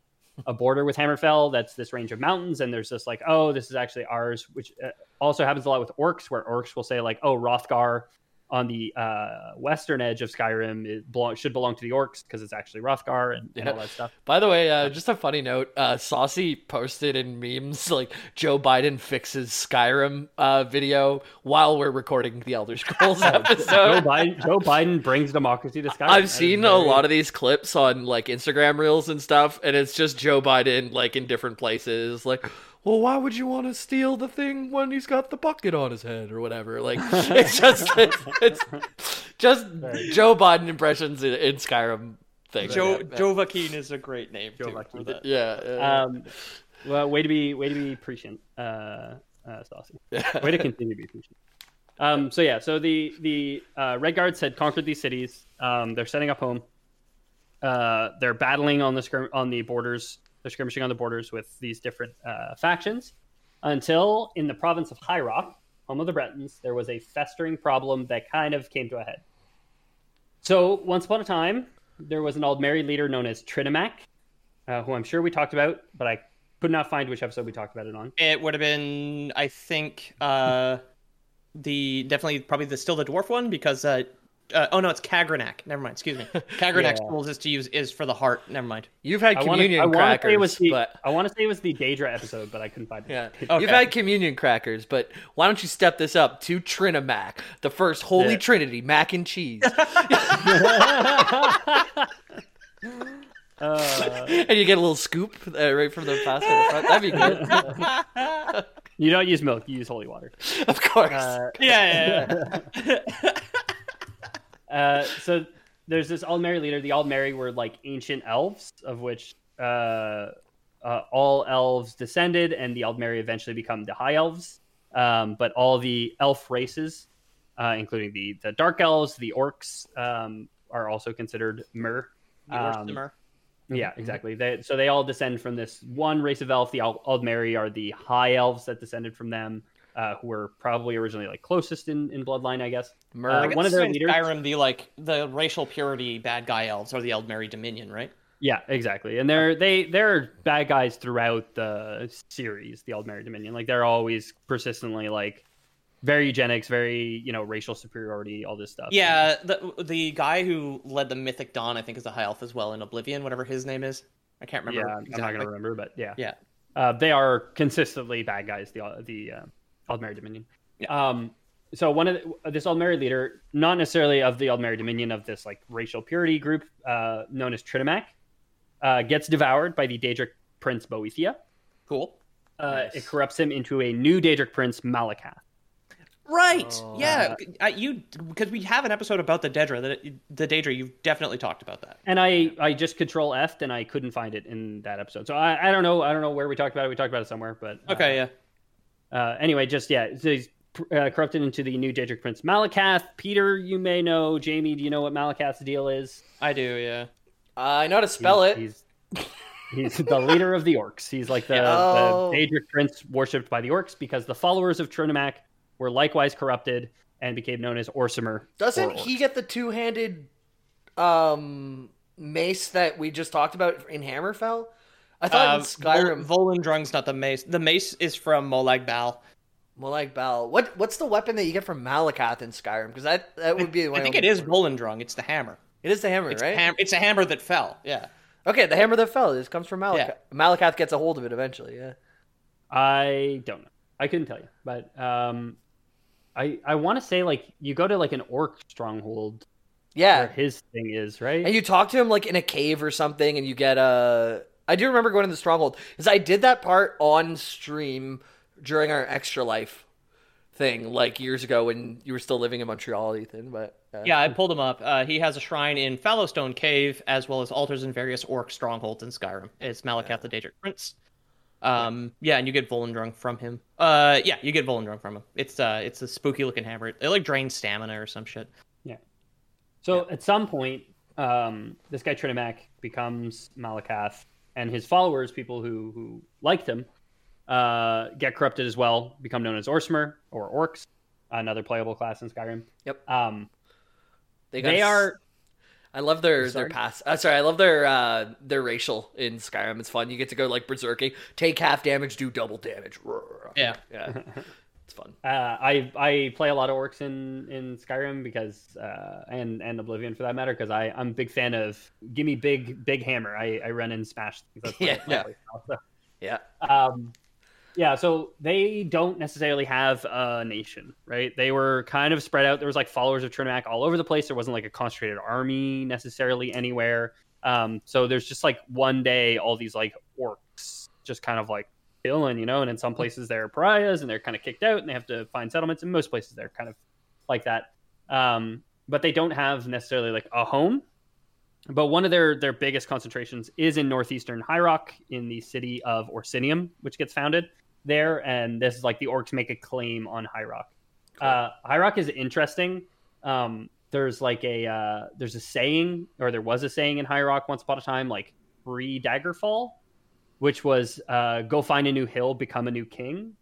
a border with Hammerfell. That's this range of mountains, and there's this like, oh, this is actually ours, which uh, also happens a lot with orcs, where orcs will say like, oh, Wrothgar on the uh, western edge of Skyrim it belong, should belong to the orcs because it's actually Wrothgar and, and Yeah. all that stuff. By the way, uh, just a funny note: uh, Saucy posted in memes like Joe Biden fixes Skyrim uh, video while we're recording the Elder Scrolls Joe episode. Biden, Joe Biden brings democracy to Skyrim. I've seen a lot of these clips on like Instagram reels and stuff, and it's just Joe Biden like in different places, like. Well, why would you want to steal the thing when he's got the bucket on his head or whatever? Like, it's just it's, it's just Joe Biden impressions in, in Skyrim thing. Joe yeah, Joe Vakeen is a great name Joe too. for Vakeen. that. yeah, yeah. Um, well, way to be way to be prescient, uh, uh, Saucy. Way to continue to be prescient. Um, so yeah, so the the uh, Red Guards had conquered these cities. Um, they're setting up home. Uh, they're battling on the skirm- on the borders. They're skirmishing on the borders with these different uh, factions until in the province of High Rock, home of the Bretons, there was a festering problem that kind of came to a head. So once upon a time, there was an old, Aldmeri leader known as Trinimac, uh, who I'm sure we talked about, but I could not find which episode we talked about it on. It would have been, I think, uh, the definitely probably the still the dwarf one because uh, uh oh no, it's Kagrenac. Never mind. Excuse me. Kagrenac's Yeah. rules is to use is for the heart. Never mind. You've had I want to communion I wanna crackers, say it was the but I want to say it was the Daedra episode, but I couldn't find it. yeah, Okay. you've had communion crackers. But why don't you step this up to Trinimac, the first holy Yeah. trinity, mac and cheese, Uh, and you get a little scoop uh, right from the pasta. in the front. That'd be good, you don't use milk; you use holy water. of course. Uh, Yeah, yeah, yeah. Uh, so there's this Aldmeri leader. The Aldmeri were like ancient elves, of which uh, uh, all elves descended, and the Aldmeri eventually become the High Elves. Um, but all the elf races, uh, including the the Dark Elves, the Orcs, um, are also considered Mer. The Um, Orsimer. Yeah, exactly. They, so they all descend from this one race of elf. The Ald- Aldmeri are the High Elves that descended from them, uh, who were probably originally like closest in, in bloodline, I guess. Mer- Uh, I guess one of their leaders. Skyrim, the like the racial purity bad guy elves are the Aldmeri Dominion, right? Yeah, exactly. And they're they they're bad guys throughout the series, the Aldmeri Dominion. Like they're always persistently like very eugenics, very you know racial superiority, all this stuff. Yeah, the the guy who led the Mythic Dawn, I think, is a high elf as well in Oblivion, whatever his name is. I can't remember. yeah. remember. I'm not gonna remember, but yeah, Yeah. uh, they are consistently bad guys. The the uh, Aldmeri Dominion. Um, so one of the, this Aldmeri leader, not necessarily of the Aldmeri Dominion, of this like racial purity group uh, known as Trinimac, uh, gets devoured by the Daedric prince Boethiah. Cool. Uh, Nice. It corrupts him into a new Daedric prince, Malacath. Right. Oh. yeah. I, you because we have an episode about the Daedra. The, the Daedra. You've definitely talked about that. And I, I just control F and I couldn't find it in that episode. So I, I don't know. I don't know where we talked about it. We talked about it somewhere, but uh, Okay. Yeah. Uh, anyway, just yeah, so he's uh, corrupted into the new Daedric prince Malacath. Peter, you may know. Jamie, do you know what Malacath's deal is? I do. Yeah. I know how to spell it. He's, He's, he's the leader of the orcs. He's like the, Oh. the Daedric prince worshipped by the orcs because the followers of Trinimac were likewise corrupted and became known as Orsimer. Doesn't or he get the two-handed um mace that we just talked about in Hammerfell? I thought Uh, in Skyrim, Vol- Volendrung's not the mace. The mace is from Molag Bal. Molag Bal. What what's the weapon that you get from Malacath in Skyrim? Because that that would be. I my think it is. Volendrung. It's the hammer. It is the hammer, It's, right? a ham- it's a hammer that fell. Yeah. okay, the hammer that fell. This comes from Malacath. Yeah. Malacath gets a hold of it eventually. Yeah. I don't know. I couldn't tell you, but um, I I want to say like you go to like an orc stronghold where Yeah. his thing is right. And you talk to him like in a cave or something, and you get a. I do remember going to the stronghold because I did that part on stream during our extra life thing like years ago when you were still living in Montreal, Ethan. But uh, Yeah, I pulled him up. Uh, he has a shrine in Fallowstone Cave, as well as altars in various orc strongholds in Skyrim. It's Malacath the Daedric Prince. Um, yeah, and you get Volendrung from him. Uh, yeah, you get Volendrung from him. It's uh, it's a spooky looking hammer. It like drains stamina or some shit. Yeah. So at some point, um, this guy Trinimac becomes Malacath, and his followers, people who who liked him, uh, get corrupted as well, become known as Orsimer or Orcs, another playable class in Skyrim. Yep. Um, They, got they s- are I love their Sorry? their pass. Uh, sorry, I love their uh, their racial in Skyrim. It's fun. You get to go like berserking, take half damage, do double damage. Yeah. yeah, it's fun. Uh, I I play a lot of orcs in, in Skyrim because uh, and and Oblivion for that matter because I I'm a big fan of give me big big hammer I, I run and smash my- Yeah. my style. So, Yeah, um, yeah, so they don't necessarily have a nation, right? They were kind of spread out. There was like followers of Trinimac all over the place. There wasn't like a concentrated army necessarily anywhere. Um, so there's just like one day all these like orcs just kind of like chilling, you know. And in some places they're pariahs and they're kind of kicked out and they have to find settlements. In most places they're kind of like that. Um, but they don't have necessarily like a home. But one of their their biggest concentrations is in northeastern High Rock in the city of Orsinium, which gets founded there. And this is like the orcs make a claim on High Rock. Uh, High Rock is interesting. Um, there's like a uh, there's a saying, or there was a saying in High Rock once upon a time, like pre Daggerfall, which was uh, go find a new hill, become a new king,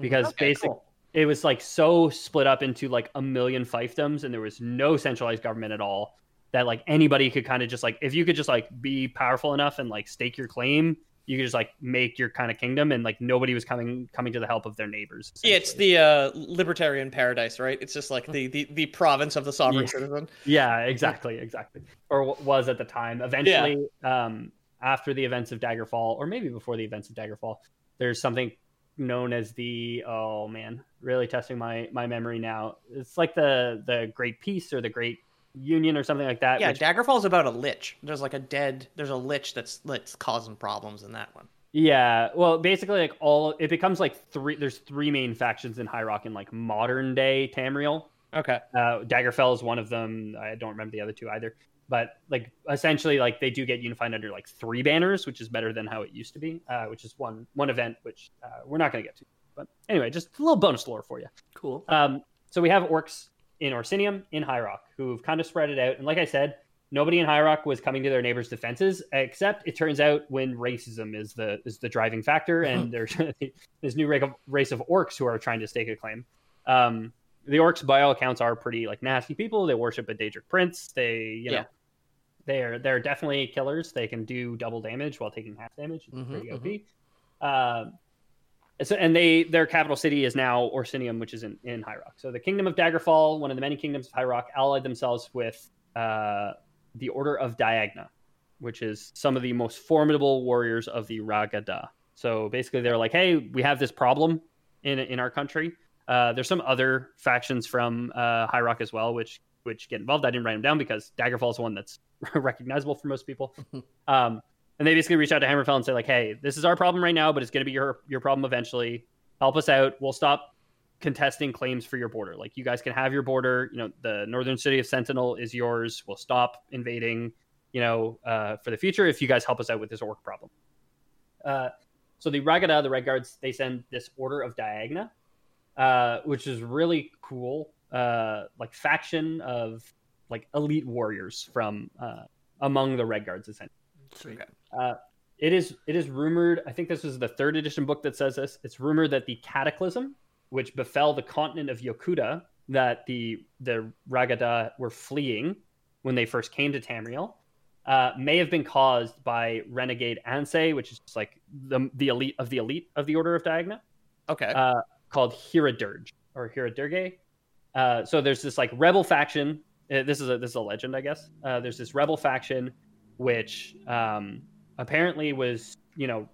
because Okay, basic cool. it was like so split up into like a million fiefdoms, and there was no centralized government at all. That like anybody could kind of just like if you could just like be powerful enough and like stake your claim, you could just like make your kind of kingdom, and like nobody was coming coming to the help of their neighbors. Yeah, it's the uh, libertarian paradise, right? It's just like the, the, the province of the sovereign Yeah. citizen. Yeah, exactly, exactly. Or was at the time. Eventually, um, after the events of Daggerfall, or maybe before the events of Daggerfall, there's something known as the oh man, really testing my my memory now. It's like the the Great Peace or the Great Union or something like that. Yeah, which- Daggerfall's about a lich. There's like a dead. There's a lich that's that's causing problems in that one. Yeah, well, basically, like all it becomes like three. There's three main factions in High Rock in like modern day Tamriel. Okay. Uh, Daggerfall is one of them. I don't remember the other two either. But like essentially, like they do get unified under like three banners, which is better than how it used to be. Uh, which is one one event, which uh, we're not going to get to. But anyway, just a little bonus lore for you. cool. Um, so we have orcs in Orsinium, in High Rock, who've kind of spread it out. And like I said, nobody in High Rock was coming to their neighbors' defenses, except it turns out when racism is the is the driving factor, and there's this new race of, orcs who are trying to stake a claim. Um, the orcs, by all accounts, are pretty like nasty people. They worship a Daedric prince. They, you know, Yeah. They're they're definitely killers. They can do double damage while taking half damage. It's Mhm, pretty. OP. Um, so, and they their capital city is now Orsinium, which is in, in High Rock. So the kingdom of Daggerfall, one of the many kingdoms of High Rock, allied themselves with uh, the Order of Diagna, which is some of the most formidable warriors of the Ragada. So basically, they're like, hey, we have this problem in in our country. Uh, there's some other factions from uh, High Rock as well, which which get involved. I didn't write them down because Daggerfall is one that's recognizable for most people. um, and they basically reach out to Hammerfell and say like, "Hey, this is our problem right now, but it's going to be your your problem eventually. Help us out. We'll stop contesting claims for your border. Like, you guys can have your border. You know, the northern city of Sentinel is yours. We'll stop invading. You know, uh, for the future if you guys help us out with this orc problem." Uh, so the Ragada, the Red Guards, they send this Order of Diagna, uh, which is really cool. Uh, like faction of like elite warriors from uh, among the Red Guards, essentially. Sweet. Uh, it is it is rumored. I think this was the third edition book that says this. It's rumored that the cataclysm, which befell the continent of Yokuda, that the the Ragada were fleeing when they first came to Tamriel, uh, may have been caused by renegade Ansei, which is like the the elite of the elite of the Order of Diagna, Okay. uh, called Hiradirge or Hiradirge. Uh, so there's this like rebel faction. Uh, This is a this is a legend, I guess. Uh, there's this rebel faction which um, apparently was you know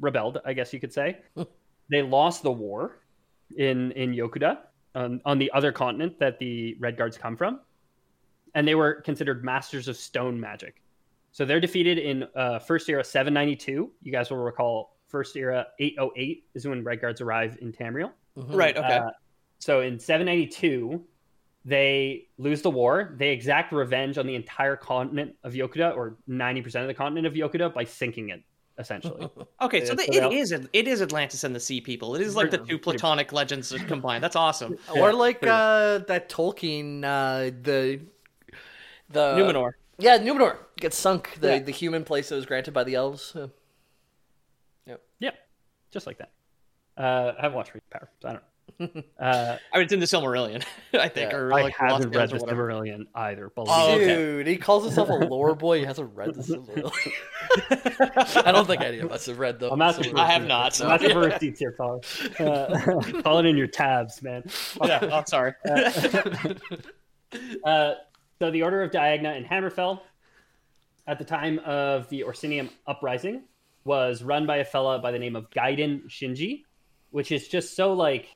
rebelled, I guess you could say. they lost the war in in Yokuda on, on the other continent that the Red Guards come from, and they were considered masters of stone magic. So they're defeated in uh, First Era 792. You guys will recall First Era 808 is when Red Guards arrive in Tamriel. right. Okay. Uh, so in 792, they lose the war. They exact revenge on the entire continent of Yokuda, or 90% of the continent of Yokuda, by sinking it, essentially. okay. So the, so it they'll- is it is Atlantis and the Sea People. It is like the two platonic legends combined. That's awesome. Or like uh, that Tolkien, uh, the the Numenor. Yeah, Numenor gets sunk. The Yeah. the human place that was granted by the elves. Uh, yeah, just like that. Uh, I haven't watched Ring of Power, so I don't know. Uh, I mean, it's in the Silmarillion, I think, Yeah. or I like Lost haven't read the. Silmarillion either. Believe Oh, me. okay. Dude, he calls himself a lore boy. He hasn't read the Silmarillion. I don't think any of us have read the. I'm asking. I have not. I'm asking for receipts here, Paul. Uh, call it in your tabs, man. Yeah. I'm oh, sorry. Uh, so the Order of Diagna in Hammerfell, at the time of the Orsinium uprising, was run by a fella by the name of Gaiden Shinji, which is just so like,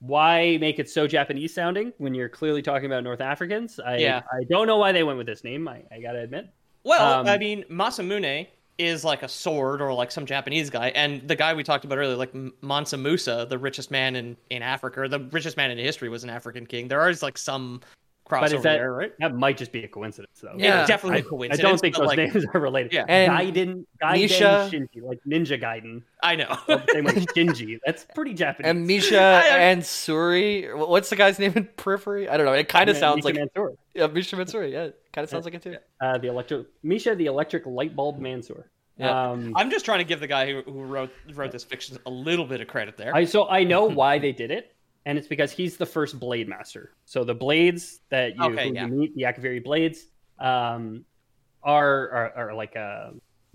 why make it so Japanese sounding when you're clearly talking about North Africans? I Yeah. I don't know why they went with this name. I, I gotta admit. Well, Um, I mean, Masamune is like a sword or like some Japanese guy, and the guy we talked about earlier, like Mansa Musa, the richest man in in Africa, or the richest man in history, was an African king. There is like some crossover But is that there, right? that might just be a coincidence though? Yeah. It's definitely I, a I coincidence. I don't think those like, names are related. Yeah. And Gaiden, Gaiden Misha- Shinji, like Ninja Gaiden. I know. Same like Shinji. That's pretty Japanese. And Misha and Suri. What's the guy's name in Periphery? I don't know. It kind of Yeah, sounds Misha like Mansoor. yeah, Misha Matsuri. Yeah, kind of sounds like it too. Uh, the electric Misha, the electric light bulb Mansoor. Yeah. Um, I'm just trying to give the guy who, who wrote wrote this fiction a little bit of credit there. I so I know why they did it, and it's because he's the first blade master. So the blades that you, Okay, yeah. you meet, the Akaviri blades, um, are, are are like uh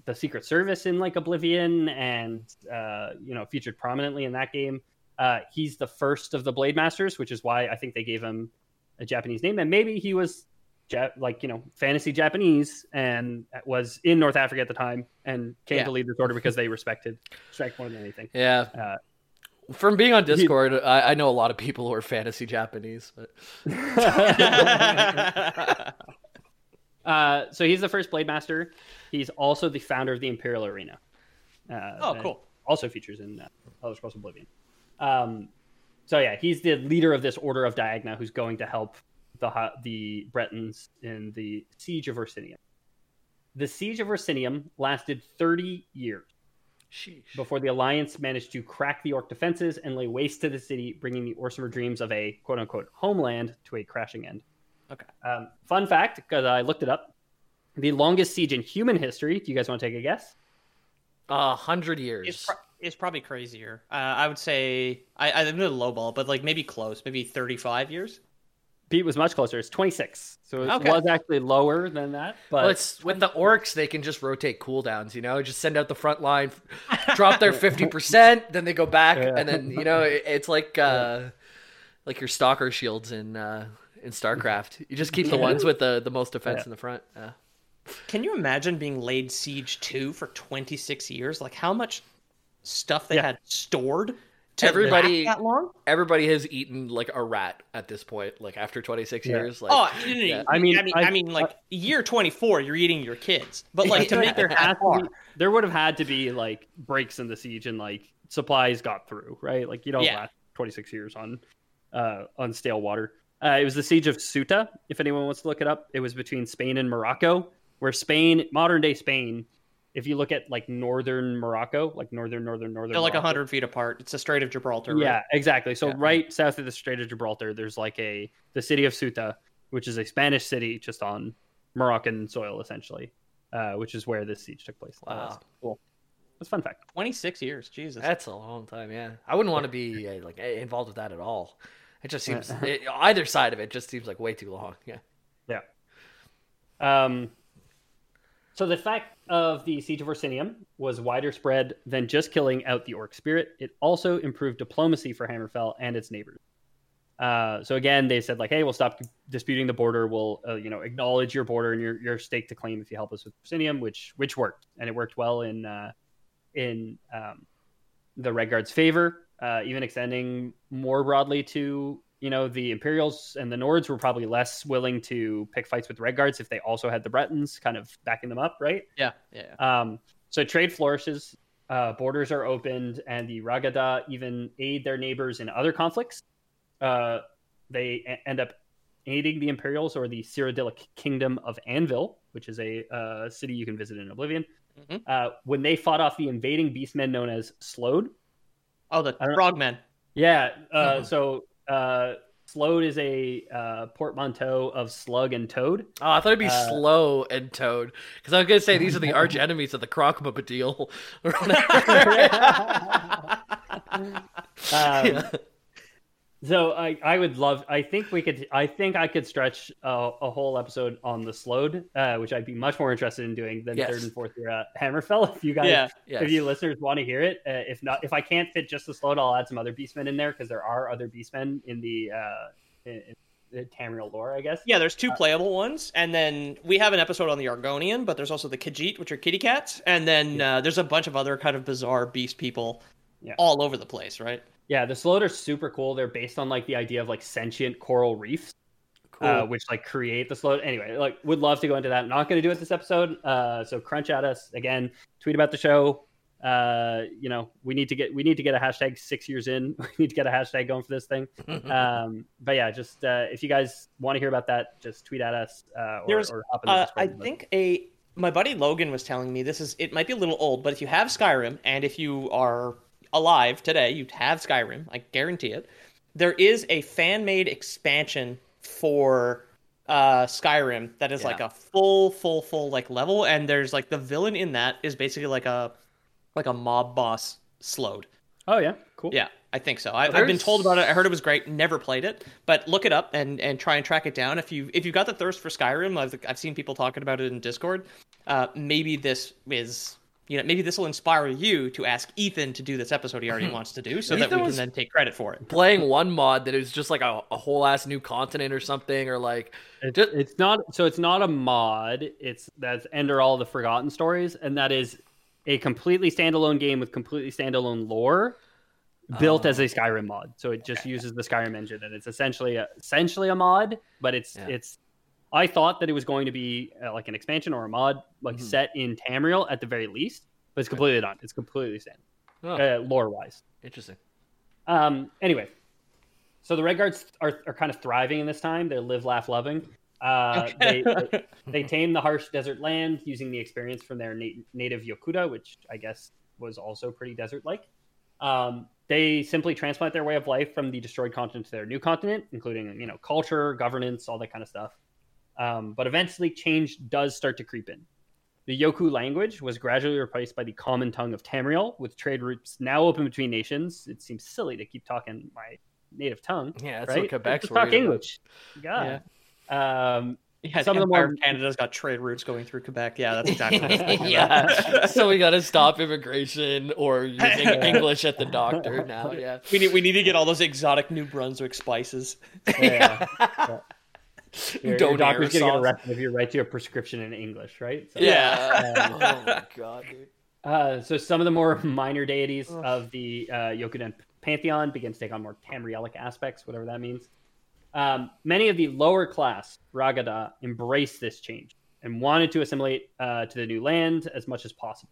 the Secret Service in like Oblivion, and uh, you know featured prominently in that game. Uh, he's the first of the blade masters, which is why I think they gave him a Japanese name, and maybe he was. Ja- like you know, fantasy Japanese, and was in North Africa at the time, and came Yeah. to lead this order because they respected respect more than anything. Yeah. Uh, From being on Discord, I, I know a lot of people who are fantasy Japanese. But... Uh, so he's the first Blade Master. He's also the founder of the Imperial Arena. Uh, Oh, cool. Also features in uh, Elder Scrolls Oblivion. Um, so yeah, he's the leader of this Order of Diagna, who's going to help the the Bretons in the siege of Orsinium. The siege of Orsinium lasted 30 years Sheesh. before the Alliance managed to crack the Orc defenses and lay waste to the city, bringing the Orsimer dreams of a quote unquote homeland to a crashing end. Okay. Um, fun fact, because I looked it up, the longest siege in human history. Do you guys want to take a guess? A hundred years. It's, pro- it's probably crazier. Uh, I would say I I'm gonna lowball, but like maybe close, maybe 35 years. Pete was much closer. It's 26. So it Okay. was actually lower than that. But well, it's with the orcs, they can just rotate cooldowns. You know, just send out the front line, drop their fifty percent, then they go back, Yeah. and then you know it, it's like uh, like your stalker shields in uh, in StarCraft. You just keep the ones with the the most defense Yeah. in the front. Yeah. Can you imagine being laid siege to for 26 years? Like how much stuff they Yeah. had stored to Everybody- that long? Everybody has eaten like a rat at this point. Like after twenty six Yeah. years. Like, Oh, no, no, no, yeah. I mean, I mean, I, I- mean, like year 24, you're eating your kids, but like to make there it has to be, there would have had to be like breaks in the siege and like supplies got through, right? Like you don't Yeah. last 26 years on uh, on stale water. Uh, it was the siege of Ceuta. If anyone wants to look it up, it was between Spain and Morocco, where Spain, modern day Spain, if you look at like northern Morocco, like northern, northern, northern, They're like Morocco, 100 feet apart. It's the Strait of Gibraltar. right? Yeah, exactly. So Yeah. right south of the Strait of Gibraltar, there's like a the city of Ceuta, which is a Spanish city just on Moroccan soil, essentially, uh, which is where this siege took place. Wow. cool. That's a fun fact. 26 years. Jesus. That's a long time, yeah. I wouldn't want to be uh, like involved with that at all. It just seems it, either side of it just seems like way too long. Yeah. Yeah. Um, So the fact of the siege of Orsinium was wider spread than just killing out the orc spirit. It also improved diplomacy for Hammerfell and its neighbors. Uh, so again, they said like, "Hey, we'll stop disputing the border. We'll, uh, you know, acknowledge your border and your, your stake to claim if you help us with Orsinium," which which worked, and it worked well in uh, in um, the Redguard's favor, uh, even extending more broadly to you know the Imperials and the Nords were probably less willing to pick fights with Redguards if they also had the Bretons kind of backing them up, right? Yeah, yeah. Um, so trade flourishes, uh, borders are opened, and the Ragada even aid their neighbors in other conflicts. Uh, they a- end up aiding the Imperials or the Cyrodiilic Kingdom of Anvil, which is a uh, city you can visit in Oblivion. Mhm. Uh, when they fought off the invading beastmen known as Sload. Oh, the frogmen. Yeah, uh, Mhm. so uh, Sload is a uh, portmanteau of slug and toad. Oh, I thought it'd be Uh, slow and toad because I was gonna say these are the arch enemies of the crocodile or whatever. So I, I would love. I think we could. I think I could stretch a, a whole episode on the Sload, uh, which I'd be much more interested in doing than Yes. third and fourth year Hammerfell. If you guys, Yeah. Yes. if you listeners want to hear it, uh, if not, if I can't fit just the Sload, I'll add some other Beastmen in there because there are other Beastmen in the uh, in, in the Tamriel lore, I guess. Yeah, there's two playable ones, and then we have an episode on the Argonian, but there's also the Khajiit, which are kitty cats, and then uh, there's a bunch of other kind of bizarre beast people Yeah. all over the place, right? Yeah, the Sload are super cool. They're based on like the idea of like sentient coral reefs. uh, which like create the slow. Anyway, like would love to go into that. I'm Not going to do it this episode. Uh, so crunch at us again. Tweet about the show. Uh, you know, we need to get we need to get a hashtag six years in. We need to get a hashtag going for this thing. um, but yeah, just uh, if you guys want to hear about that, just tweet at us uh, or, There's, or hop in the Uh. I think a my buddy Logan was telling me this is it might be a little old, but if you have Skyrim and if you are alive today, you have Skyrim, I guarantee it. There is a fan made expansion for uh Skyrim that is Yeah. like a full full full like level and there's like the villain in that is basically like a like a mob boss Sload. Oh yeah, cool. Yeah, I think so. I, I've been told about it. I heard it was great. Never played it, but look it up and and try and track it down. If you if you've got the thirst for Skyrim, I've I've seen people talking about it in Discord. Uh, maybe this is you know maybe this will inspire you to ask Ethan to do this episode he already mm-hmm. wants to do, so that we can then take credit for it. Playing one mod that is just like a, a whole ass new continent or something, or like It's, Just- it's not so it's not a mod. It's that's Enderal the Forgotten Stories, and that is a completely standalone game with completely standalone lore built as a oh. Skyrim mod. So it just uses the Skyrim engine, and it's essentially a, essentially a mod, but it's Yeah. it's. I thought that it was going to be uh, like an expansion or a mod, like Mhm. set in Tamriel at the very least, but it's completely not. It's completely standard, oh, uh, lore wise. interesting. Um, anyway, so the Red Guards are, are kind of thriving in this time. They live, laugh, loving. Uh, they, they they tame the harsh desert land using the experience from their na- native Yokuda, which I guess was also pretty desert-like. Um, they simply transplant their way of life from the destroyed continent to their new continent, including you know culture, governance, all that kind of stuff. Um, but eventually, change does start to creep in. The Yoku language was gradually replaced by the common tongue of Tamriel, with trade routes now open between nations. It seems silly to keep talking my native tongue. Yeah, that's right? what Quebec's Just talk worried about. English. God. Um, Yeah, Some of them Empire are- of Canada's got trade routes going through Quebec. Yeah, that's exactly. what I was thinking about. yeah. so we got to stop immigration or using English at the doctor now. Yeah. We need we need to get all those exotic New Brunswick spices. yeah. Your, your Don't doctor's going to get aerosols. arrested if you write you a prescription in English, right? So, Yeah. Um, oh my god, dude. Uh, so some of the more minor deities of the uh, Yokudan pantheon begin to take on more Tamrielic aspects, whatever that means. Um, many of the lower class Ragada embraced this change and wanted to assimilate uh, to the new land as much as possible.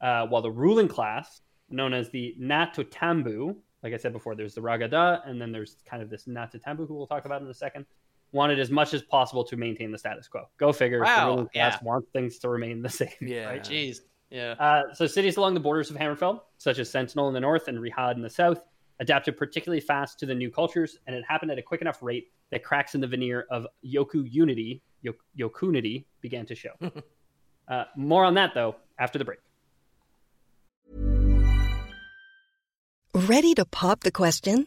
Uh, while the ruling class, known as the Natotambu, like I said before, there's the Ragada, and then there's kind of this Natotambu, who we'll talk about in a second, wanted as much as possible to maintain the status quo. Go figure. the Wow, ruling class yeah. wants things to remain the same. Yeah. Right? Jeez. Yeah. Uh, so cities along the borders of Hammerfell, such as Sentinel in the north and Rihad in the south, adapted particularly fast to the new cultures, and it happened at a quick enough rate that cracks in the veneer of Yoku unity, Yok- Yokunity, began to show. uh, more on that though after the break. Ready to pop the question?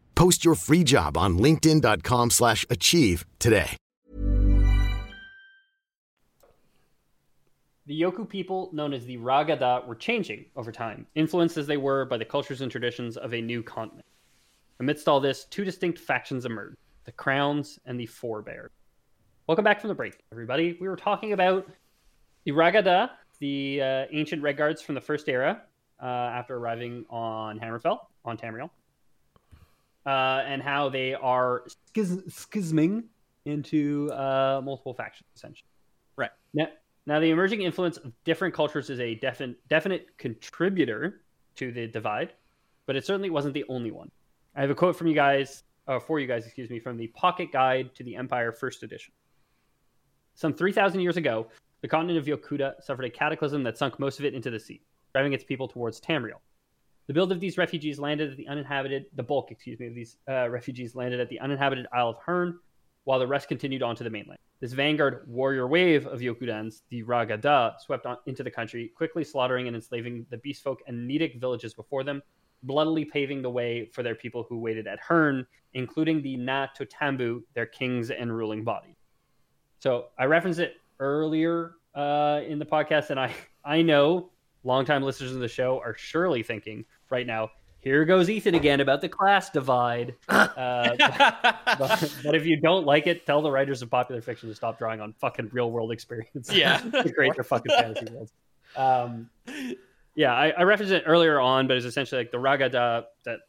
Post your free job on linkedin.com/achieve slash achieve today. The Yoku people, known as the Ragada, were changing over time, influenced as they were by the cultures and traditions of a new continent. Amidst all this, two distinct factions emerged the Crowns and the Forebears. Welcome back from the break, everybody. We were talking about the Ragada, the uh, ancient Red Guards from the First Era, uh, after arriving on Hammerfell, on Tamriel, uh, and how they are schiz- schisming into uh, multiple factions, essentially. Right. Now, now, the emerging influence of different cultures is a definite definite contributor to the divide, but it certainly wasn't the only one. I have a quote from you guys, uh, for you guys, excuse me, from the Pocket Guide to the Empire First Edition. Some 3,000 years ago, the continent of Yokuda suffered a cataclysm that sunk most of it into the sea, driving its people towards Tamriel. The build of these refugees landed at the uninhabited, the bulk, excuse me, of these uh, refugees landed at the uninhabited Isle of Herne, while the rest continued on to the mainland. This vanguard warrior wave of Yokudans, the Ragada, swept on into the country, quickly slaughtering and enslaving the beast folk and Nedic villages before them, bloodily paving the way for their people who waited at Herne, including the Na Totambu, their kings and ruling body. So I referenced it earlier uh, in the podcast, and I I know longtime listeners of the show are surely thinking right now, here goes Ethan again about the class divide. Uh, but, but if you don't like it, tell the writers of popular fiction to stop drawing on fucking real world experience. Yeah. to create their fucking fantasy worlds. Um, yeah, I, I referenced it earlier on, but it's essentially like the Ragada that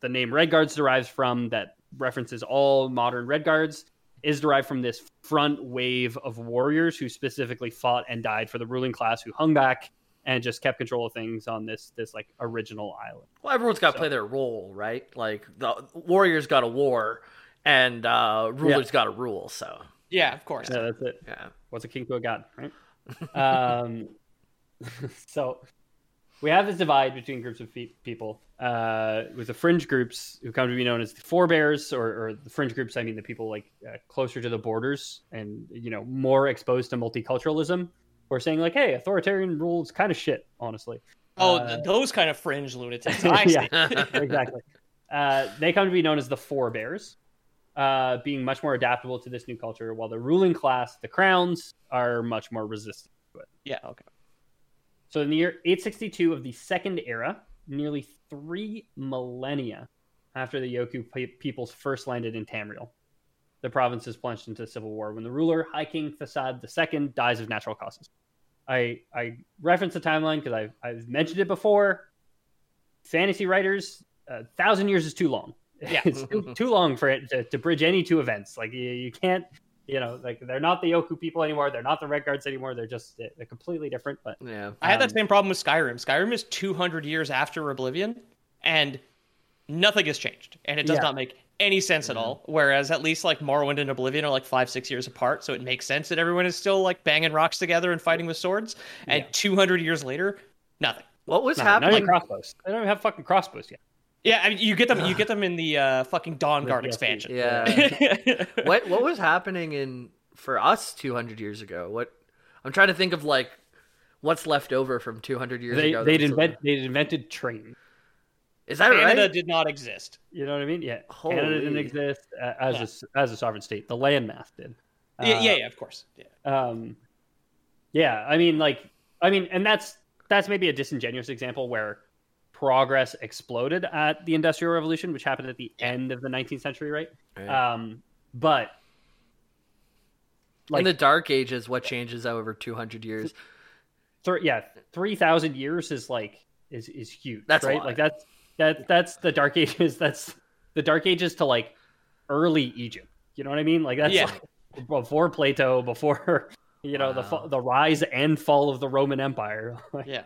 the name Red Guards derives from, that references all modern Red Guards, is derived from this front wave of warriors who specifically fought and died for the ruling class, who hung back and just kept control of things on this this like original island. Well, everyone's got to So- play their role, right? Like the warriors got a war, and uh, rulers got a rule. So yeah, of course. Yeah, that's it. yeah, What's a king to a god, right? um, so we have this divide between groups of fe- people uh, with the fringe groups who come to be known as the forebears, or, or the fringe groups. I mean, the people like uh, closer to the borders and you know more exposed to multiculturalism. Or saying like, "Hey, authoritarian rule is kind of shit." Honestly, Oh, Uh, those kind of fringe lunatics. I yeah, exactly. Uh, they come to be known as the forebears, uh, being much more adaptable to this new culture, while the ruling class, the crowns, are much more resistant to it. Yeah, okay. So, in the year 862 of the Second Era, nearly three millennia after the Yoku pe- peoples first landed in Tamriel, the province is plunged into civil war when the ruler, High King Thassad II, dies of natural causes. I I reference the timeline because I've I've mentioned it before. Fantasy writers, a thousand years is too long. Yeah. it's too, too long for it to, to bridge any two events. Like you, you can't, you know, like they're not the Yoku people anymore. They're not the Red Guards anymore. They're just they're completely different. But yeah. I had that Um, same problem with Skyrim. Skyrim is 200 years after Oblivion, and nothing has changed, and it does Yeah. not make any sense at all. Whereas at least like Morrowind and Oblivion are like five, six years apart, so it makes sense that everyone is still like banging rocks together and fighting with swords. And Yeah. 200 years later, nothing. What was no, not happening? even crossbows. They don't even have fucking crossbows yet. Yeah, I mean, you get them. You get them in the uh, fucking Dawnguard expansion. Yeah. what what was happening in for us 200 years ago? What I'm trying to think of like what's left over from 200 years They ago. they'd that's still- invent they'd invented train. Is that Canada right? did not exist. You know what I mean? Yeah, Canada didn't exist uh, as a as a sovereign state. The landmass did. yeah, Uh, yeah, yeah, of course. Yeah. um yeah i mean like i mean and that's that's maybe a disingenuous example where progress exploded at the industrial revolution which happened at the end of the 19th century right Right. um but like In the Dark Ages, what changes over 200 years? th- yeah, three thousand years is like is is huge. That's a right. lot. Like that's that that's the Dark Ages. That's the Dark Ages to like early Egypt. You know what I mean? Like that's Yeah. like before Plato, before you know the Wow. fa- the rise and fall of the Roman Empire. Yeah.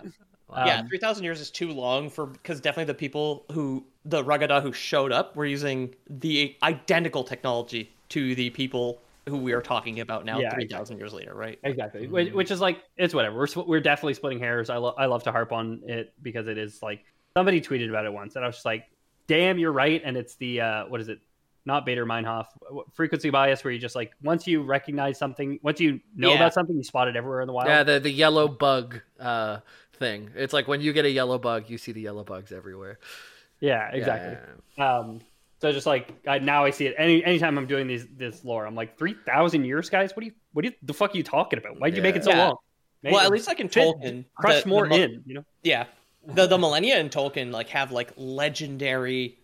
Um, yeah, three thousand years is too long for because definitely the people who the Ragada who showed up were using the identical technology to the people who we are talking about now, Yeah, three thousand years later, right? Exactly, which, which is like it's whatever. We're we're definitely splitting hairs. I lo- I love to harp on it because it is like somebody tweeted about it once, and I was just like, "Damn, you're right." And it's the uh, what is it? Not Baader Meinhof frequency bias, where you just like once you recognize something, once you know Yeah. about something, you spot it everywhere in the wild. Yeah, the the yellow bug uh, thing. It's like when you get a yellow bug, you see the yellow bugs everywhere. Yeah, exactly. Um, so just like I, now, I see it any anytime I'm doing these this lore. I'm like three thousand years, guys. What do you what do you, the fuck are you talking about? Why'd you make it so Yeah. long? Make Well, at least like in fit- Tolkien, crush the- the more mo- in. You know. Yeah, the the millennia in Tolkien like have like legendary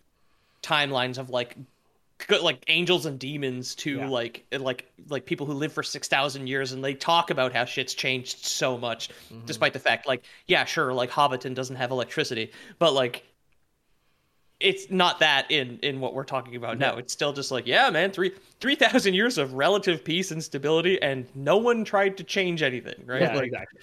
timelines of like like angels and demons to Yeah. like like like people who live for 6000 years and they talk about how shit's changed so much mm-hmm. despite the fact like yeah sure like hobbiton doesn't have electricity but like it's not that in in what we're talking about now it's still just like yeah man 3 3000 years of relative peace and stability and no one tried to change anything right Yeah, like exactly.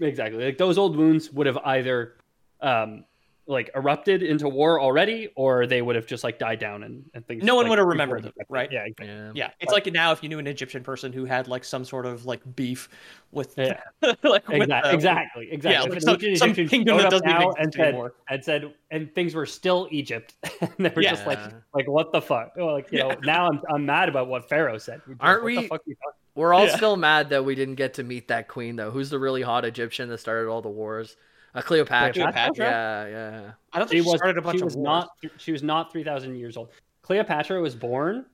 Exactly. Like those old wounds would have either um like erupted into war already, or they would have just like died down and, and things. No one like, would have remembered them, right? Yeah, exactly. Yeah. Yeah, it's like now if you knew an Egyptian person who had like some sort of like beef with, Yeah. like with, Exactly, uh, exactly, exactly. yeah, If like some- ancient some kingdom that up doesn't even now and said, anymore. and said, and things were still Egypt, and they were just like, like what the fuck? Well, like you know, now I'm I'm mad about what Pharaoh said. We're just, Aren't what The we- fuck are you talking- We're all Yeah. still mad that we didn't get to meet that queen, though. Who's the really hot Egyptian that started all the wars? Uh, Cleopatra. Cleopatra? Yeah, yeah. I don't think she, was started a bunch she of was wars. not she was not 3000 years old cleopatra was born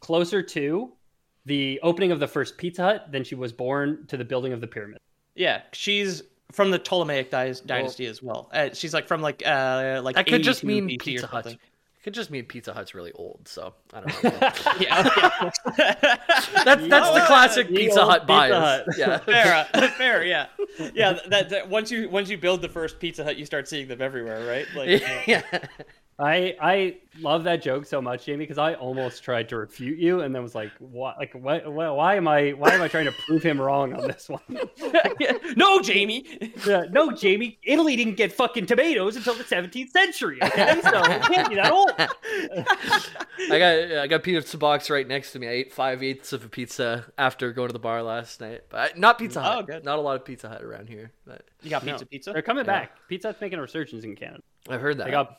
closer to the opening of the first pizza hut than she was born to the building of the pyramid Yeah, she's from the Ptolemaic dy- dynasty as well. Uh, she's like from like uh like That could just mean BC Pizza Hut. Something. It could just mean Pizza Hut's really old, so I don't know. Yeah, that's that's the classic Pizza old Hut Pizza bias. Hut. Yeah. fair, uh, fair, yeah, yeah. That, that once you once you build the first Pizza Hut, you start seeing them everywhere, right? Like, uh, yeah. I i love that joke so much jamie because i almost tried to refute you and then was like what like what, what, why am i why am i trying to prove him wrong on this one no, Jamie. Yeah, no jamie italy didn't get fucking tomatoes until the 17th century okay so it can't be that old I got I got pizza box right next to me. I ate five eighths of a pizza after going to the bar last night, but not Pizza oh, Hut. Oh, good. Not a lot of Pizza Hut around here, but You got No. pizza, pizza. they're coming back pizza hut's making a resurgence in canada I've heard that. They got,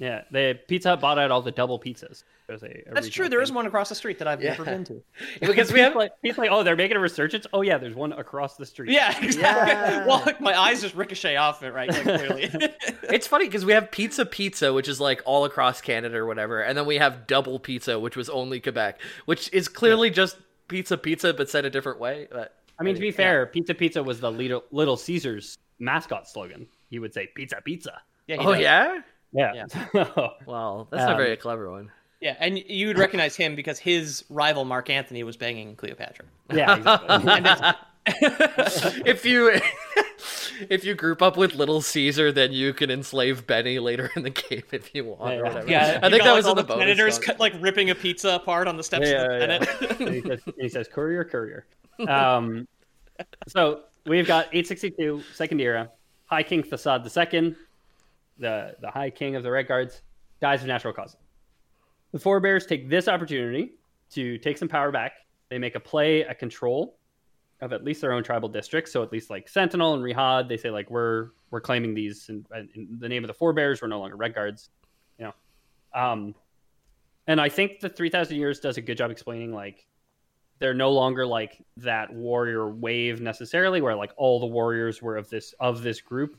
yeah, the Pizza Hut bought out all the double pizzas. A, a That's true. There is thing. one across the street that I've Yeah. never been to. because we have like, he's like, oh, they're making a resurgence. Oh yeah, there's one across the street. Yeah, exactly. Yeah. Well, my eyes just ricochet off it, right? Like, clearly. It's funny because we have Pizza Pizza, which is like all across Canada or whatever, and then we have Double Pizza, which was only Quebec, which is clearly just Pizza Pizza but said a different way. But I mean, to be fair, Pizza Pizza was the Little, Little Caesars mascot slogan. He would say Pizza Pizza. yeah, oh does. yeah, Yeah. well that's not Um, very a clever one. Yeah, and you'd recognize him because his rival Mark Anthony was banging Cleopatra. yeah. Exactly. If you if you group up with Little Caesar, then you can enslave Benny later in the game if you want. Yeah, or yeah. whatever. yeah, I you think got, that like, was all in the, the bonus. senators cut, like ripping a pizza apart on the steps yeah, of the yeah, Senate. and he says, he says, courier, courier. Um, so we've got 862, Second Era, High King Thassad II, the, the High King of the Red Guards, dies of natural causes. The forebears take this opportunity to take some power back. They make a play, a control of at least their own tribal districts. So at least like Sentinel and Rihad, they say like we're we're claiming these in, in the name of the forebears. We're no longer Red Guards, you know. Um, and I think the three thousand years does a good job explaining like they're no longer like that warrior wave necessarily, where like all the warriors were of this of this group.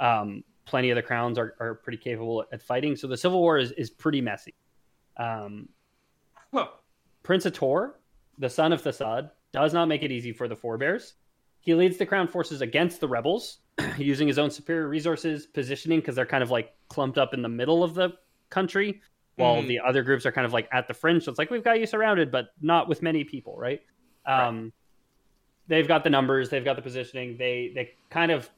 Um, plenty of the crowns are, are pretty capable at fighting. So the civil war is, is pretty messy. Um, Prince A'tor, the son of Thassad, does not make it easy for the forebears. He leads the crown forces against the rebels, using his own superior resources, positioning because they're kind of like clumped up in the middle of the country, while Mhm. the other groups are kind of like at the fringe. So it's like we've got you surrounded, but not with many people, right? Um, They've got the numbers, they've got the positioning. They they kind of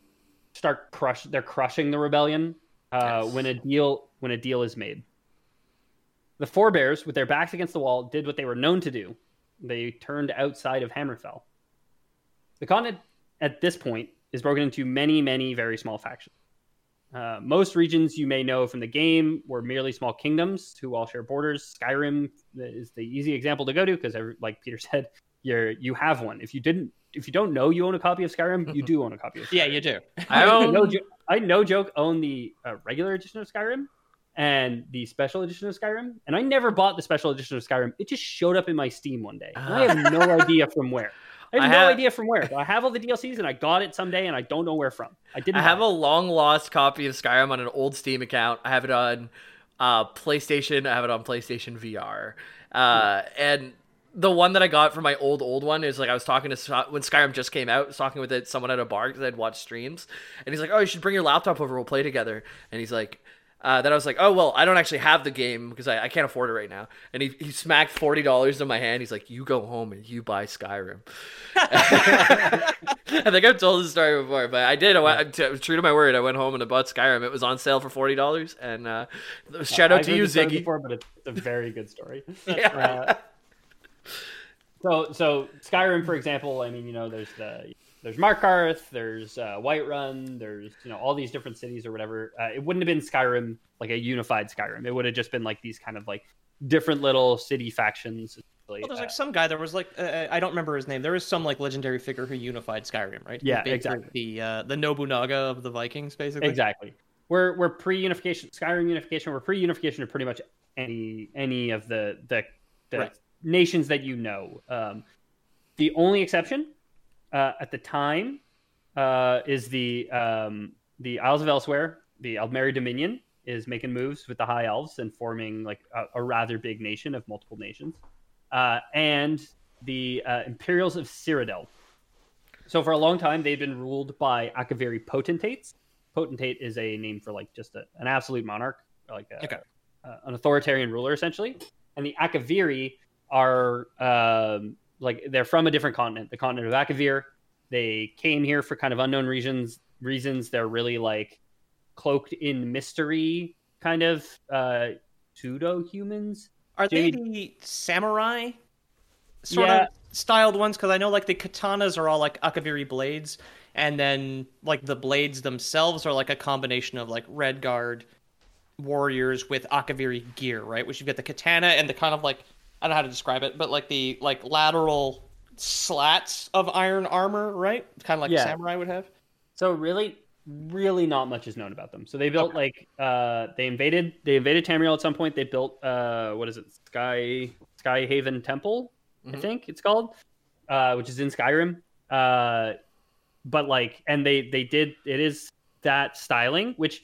start crush. They're crushing the rebellion uh, Yes. when a deal when a deal is made. The forebears, with their backs against the wall, did what they were known to do. They turned outside of Hammerfell. The continent at this point is broken into many, many very small factions. Uh, most regions you may know from the game were merely small kingdoms who all share borders. Skyrim is the easy example to go to because, like Peter said, you're you have one. If you didn't, if you don't know you own a copy of Skyrim, you do own a copy of. Skyrim. Yeah, you do. I I own no, jo- I no joke own the uh, regular edition of Skyrim and the special edition of Skyrim, and I never bought the special edition of Skyrim. It just showed up in my Steam one day. and I have no idea from where. I have I no have- idea from where. I have all the DLCs and I got it someday, and I don't know where from. I didn't. I have buy a long lost copy of Skyrim on an old Steam account. I have it on uh, PlayStation. I have it on PlayStation VR. Uh, and the one that I got from my old old one is like I was talking to when Skyrim just came out. I was talking with it, someone at a bar because I'd watched streams, and he's like, "Oh, you should bring your laptop over. We'll play together." And he's like. Uh, then I was like, oh well, I don't actually have the game because I, I can't afford it right now. And he, he smacked forty dollars in my hand. He's like, you go home and you buy Skyrim. I think I've told this story before, but I did. I went, true to my word. I went home and I bought Skyrim. It was on sale for forty dollars. And uh, shout out I've to you, Ziggy. Before, but it's a very good story. Yeah. Uh, so, so Skyrim, for example, I mean, you know, there's the there's Markarth, there's uh, Whiterun, there's you know all these different cities or whatever. Uh, it wouldn't have been Skyrim like a unified Skyrim. It would have just been like these kind of like different little city factions. Well, there's Uh, like some guy. There was like uh, I don't remember his name. There was some like legendary figure who unified Skyrim, right? Yeah, exactly. The uh, the Nobunaga of the Vikings, basically. Exactly. We're we're pre-unification. Skyrim unification. We're pre-unification of pretty much any any of the the, the Right. Nations that you know. Um, the only exception uh, at the time uh, is the um, the Isles of Elsewhere. The Aldmeri Dominion is making moves with the High Elves and forming like a, a rather big nation of multiple nations, uh, and the uh, Imperials of Cyrodiil. So for a long time, they've been ruled by Akaviri potentates. Potentate is a name for like just a, an absolute monarch, like a, Okay. uh, an authoritarian ruler, essentially. And the Akaviri are um, like they're from a different continent, the continent of Akavir. They came here for kind of unknown reasons. Reasons they're really like cloaked in mystery, kind of uh, pseudo humans. Are they the samurai sort Yeah. of styled ones? Because I know like the katanas are all like Akaviri blades, and then like the blades themselves are like a combination of like red guard warriors with Akaviri gear, right? Which you've got the katana and the kind of like I don't know how to describe it, but like the like lateral slats of iron armor, right? Kind of like Yeah. a samurai would have. So really, really not much is known about them. So they built like uh, they invaded they invaded Tamriel at some point. They built uh, what is it Sky Sky Haven Temple, I Mhm. think it's called, uh, which is in Skyrim. Uh, but like, and they they did it is that styling, which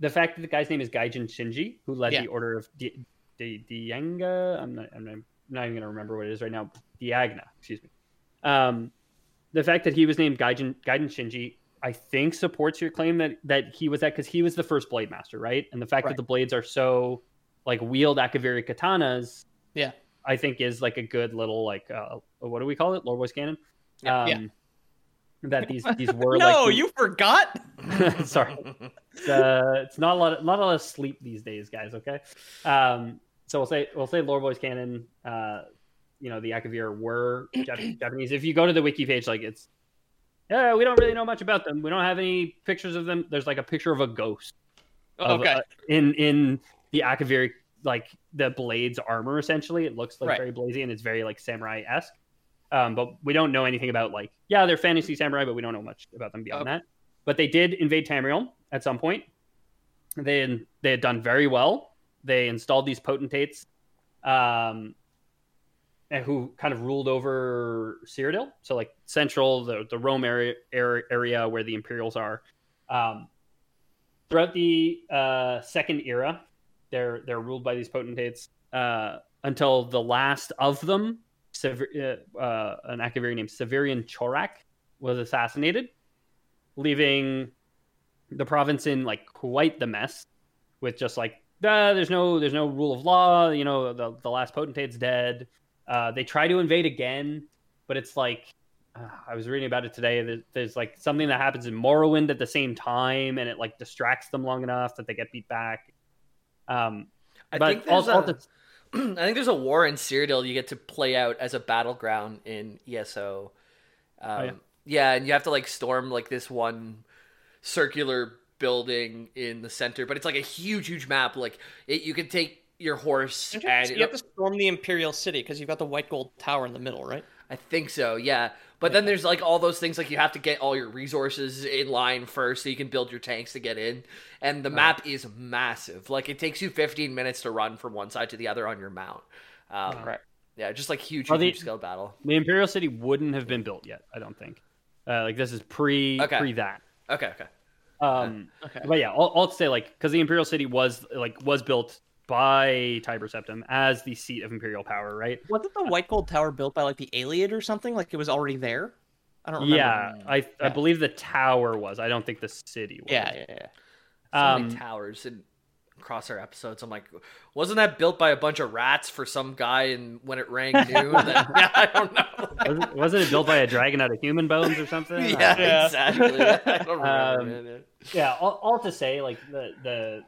the fact that the guy's name is Gaijin Shinji, who led Yeah. the Order of Di- Di- Dianga. I'm not I'm not, I'm not even gonna remember what it is right now. Diagna, excuse me. Um, the fact that he was named Gaijin, Gaiden Shinji, I think supports your claim that that he was that because he was the first blade master, right? And the fact Right. that the blades are so like wield Akaviri katanas, Yeah. I think is like a good little like uh, what do we call it? Lore Boys Canon. Yeah, yeah. um, That these these were no, like the- you forgot. sorry it's, uh, it's not a lot of, not a lot of sleep these days guys okay um so we'll say we'll say lore boys canon uh you know the akavir were japanese if you go to the wiki page like it's yeah we don't really know much about them we don't have any pictures of them there's like a picture of a ghost of, okay. uh, in in the akavir like the blades armor essentially it looks like Right. very blazy and it's very like samurai-esque um, but we don't know anything about like yeah they're fantasy samurai but we don't know much about them beyond Okay. that but they did invade Tamriel at some point. They they had done very well. They installed these potentates, um, who kind of ruled over Cyrodiil. So like central, the the Rome area area, area where the Imperials are. Um, throughout the uh, second era, they're they're ruled by these potentates uh, until the last of them, Sever- uh, uh, an Akaviri named Severian Chorak, was assassinated leaving the province in like quite the mess with just like uh, there's no there's no rule of law you know the, the last potentate's dead uh, they try to invade again but it's like uh, I was reading about it today. There's, there's like something that happens in Morrowind at the same time, and it like distracts them long enough that they get beat back. Um, I but think all a- I think there's a war in Cyrodiil you get to play out as a battleground in ESO. Um, yeah? yeah. and you have to like storm like this one circular building in the center, but it's like a huge, huge map. Like it, you can take your horse and you have to storm the Imperial City because you've got the White Gold Tower in the middle, right? I think so, yeah. But then there's like all those things like you have to get all your resources in line first so you can build your tanks to get in. And the map is massive. Like it takes you 15 minutes to run from one side to the other on your mount. Um, Right. Yeah, just like huge, Are huge they- scale battle. the Imperial City wouldn't have been built yet. I don't think. Uh, like this is pre Okay. pre that. Okay, okay. Um, Okay. But yeah, all, all to say like because the Imperial City was like was built by Tiber Septim as the seat of imperial power, right? Wasn't the White Gold Tower built by like the Ayleid or something? Like it was already there? I don't remember. Yeah, I I believe the tower was. I don't think the city was. Yeah, yeah, yeah. So Um, many towers and across our episodes. I'm like, wasn't that built by a bunch of rats for some guy and when it rang noon? Then- yeah, I don't know. Wasn't, wasn't it built by a dragon out of human bones or something? yeah, Yeah. exactly. I don't remember. Um, yeah all, all to say like the the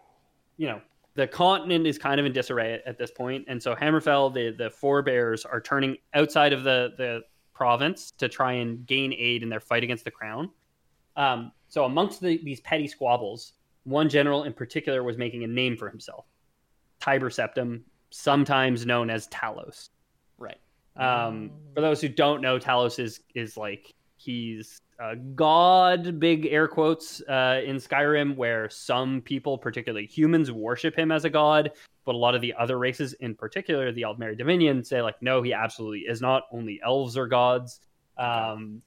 you know the continent is kind of in disarray at, at this point and so hammerfell the the forebears are turning outside of the the province to try and gain aid in their fight against the crown um, so amongst the, these petty squabbles one general in particular was making a name for himself tiber septim sometimes known as talos Right. um, for those who don't know, Talos is is like he's a god, big air quotes, uh, in Skyrim, where some people, particularly humans, worship him as a god, but a lot of the other races, in particular the Aldmeri Dominion, say like, no, he absolutely is not. Only elves are gods. Um,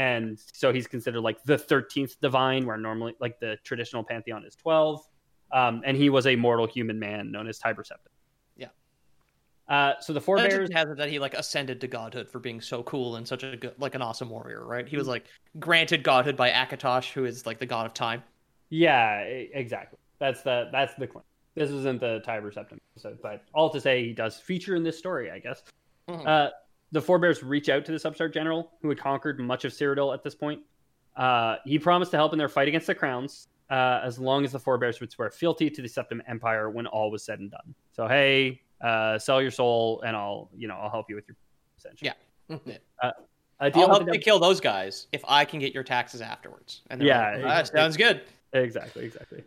and so he's considered like the thirteenth divine, where normally like the traditional pantheon is twelve. Um, and he was a mortal human man known as Tiber Septim. Yeah. Uh, so the forebears. has it that he like ascended to godhood for being so cool and such a good, like an awesome warrior, right? He was like granted godhood by Akatosh, who is like the god of time. Yeah, exactly. That's the that's the claim. This isn't the Tiber Septim episode, but all to say he does feature in this story, I guess. Mhm. Uh, the forebears reach out to this upstart general who had conquered much of Cyrodiil at this point. Uh, he promised to help in their fight against the crowns, uh, as long as the forebears would swear fealty to the Septim Empire when all was said and done. So hey, uh, sell your soul, and I'll you know I'll help you with your essentially. Yeah. Uh, a deal I'll with help the you kill those guys if I can get your taxes afterwards. And Yeah, like, that it- sounds good. Exactly, exactly.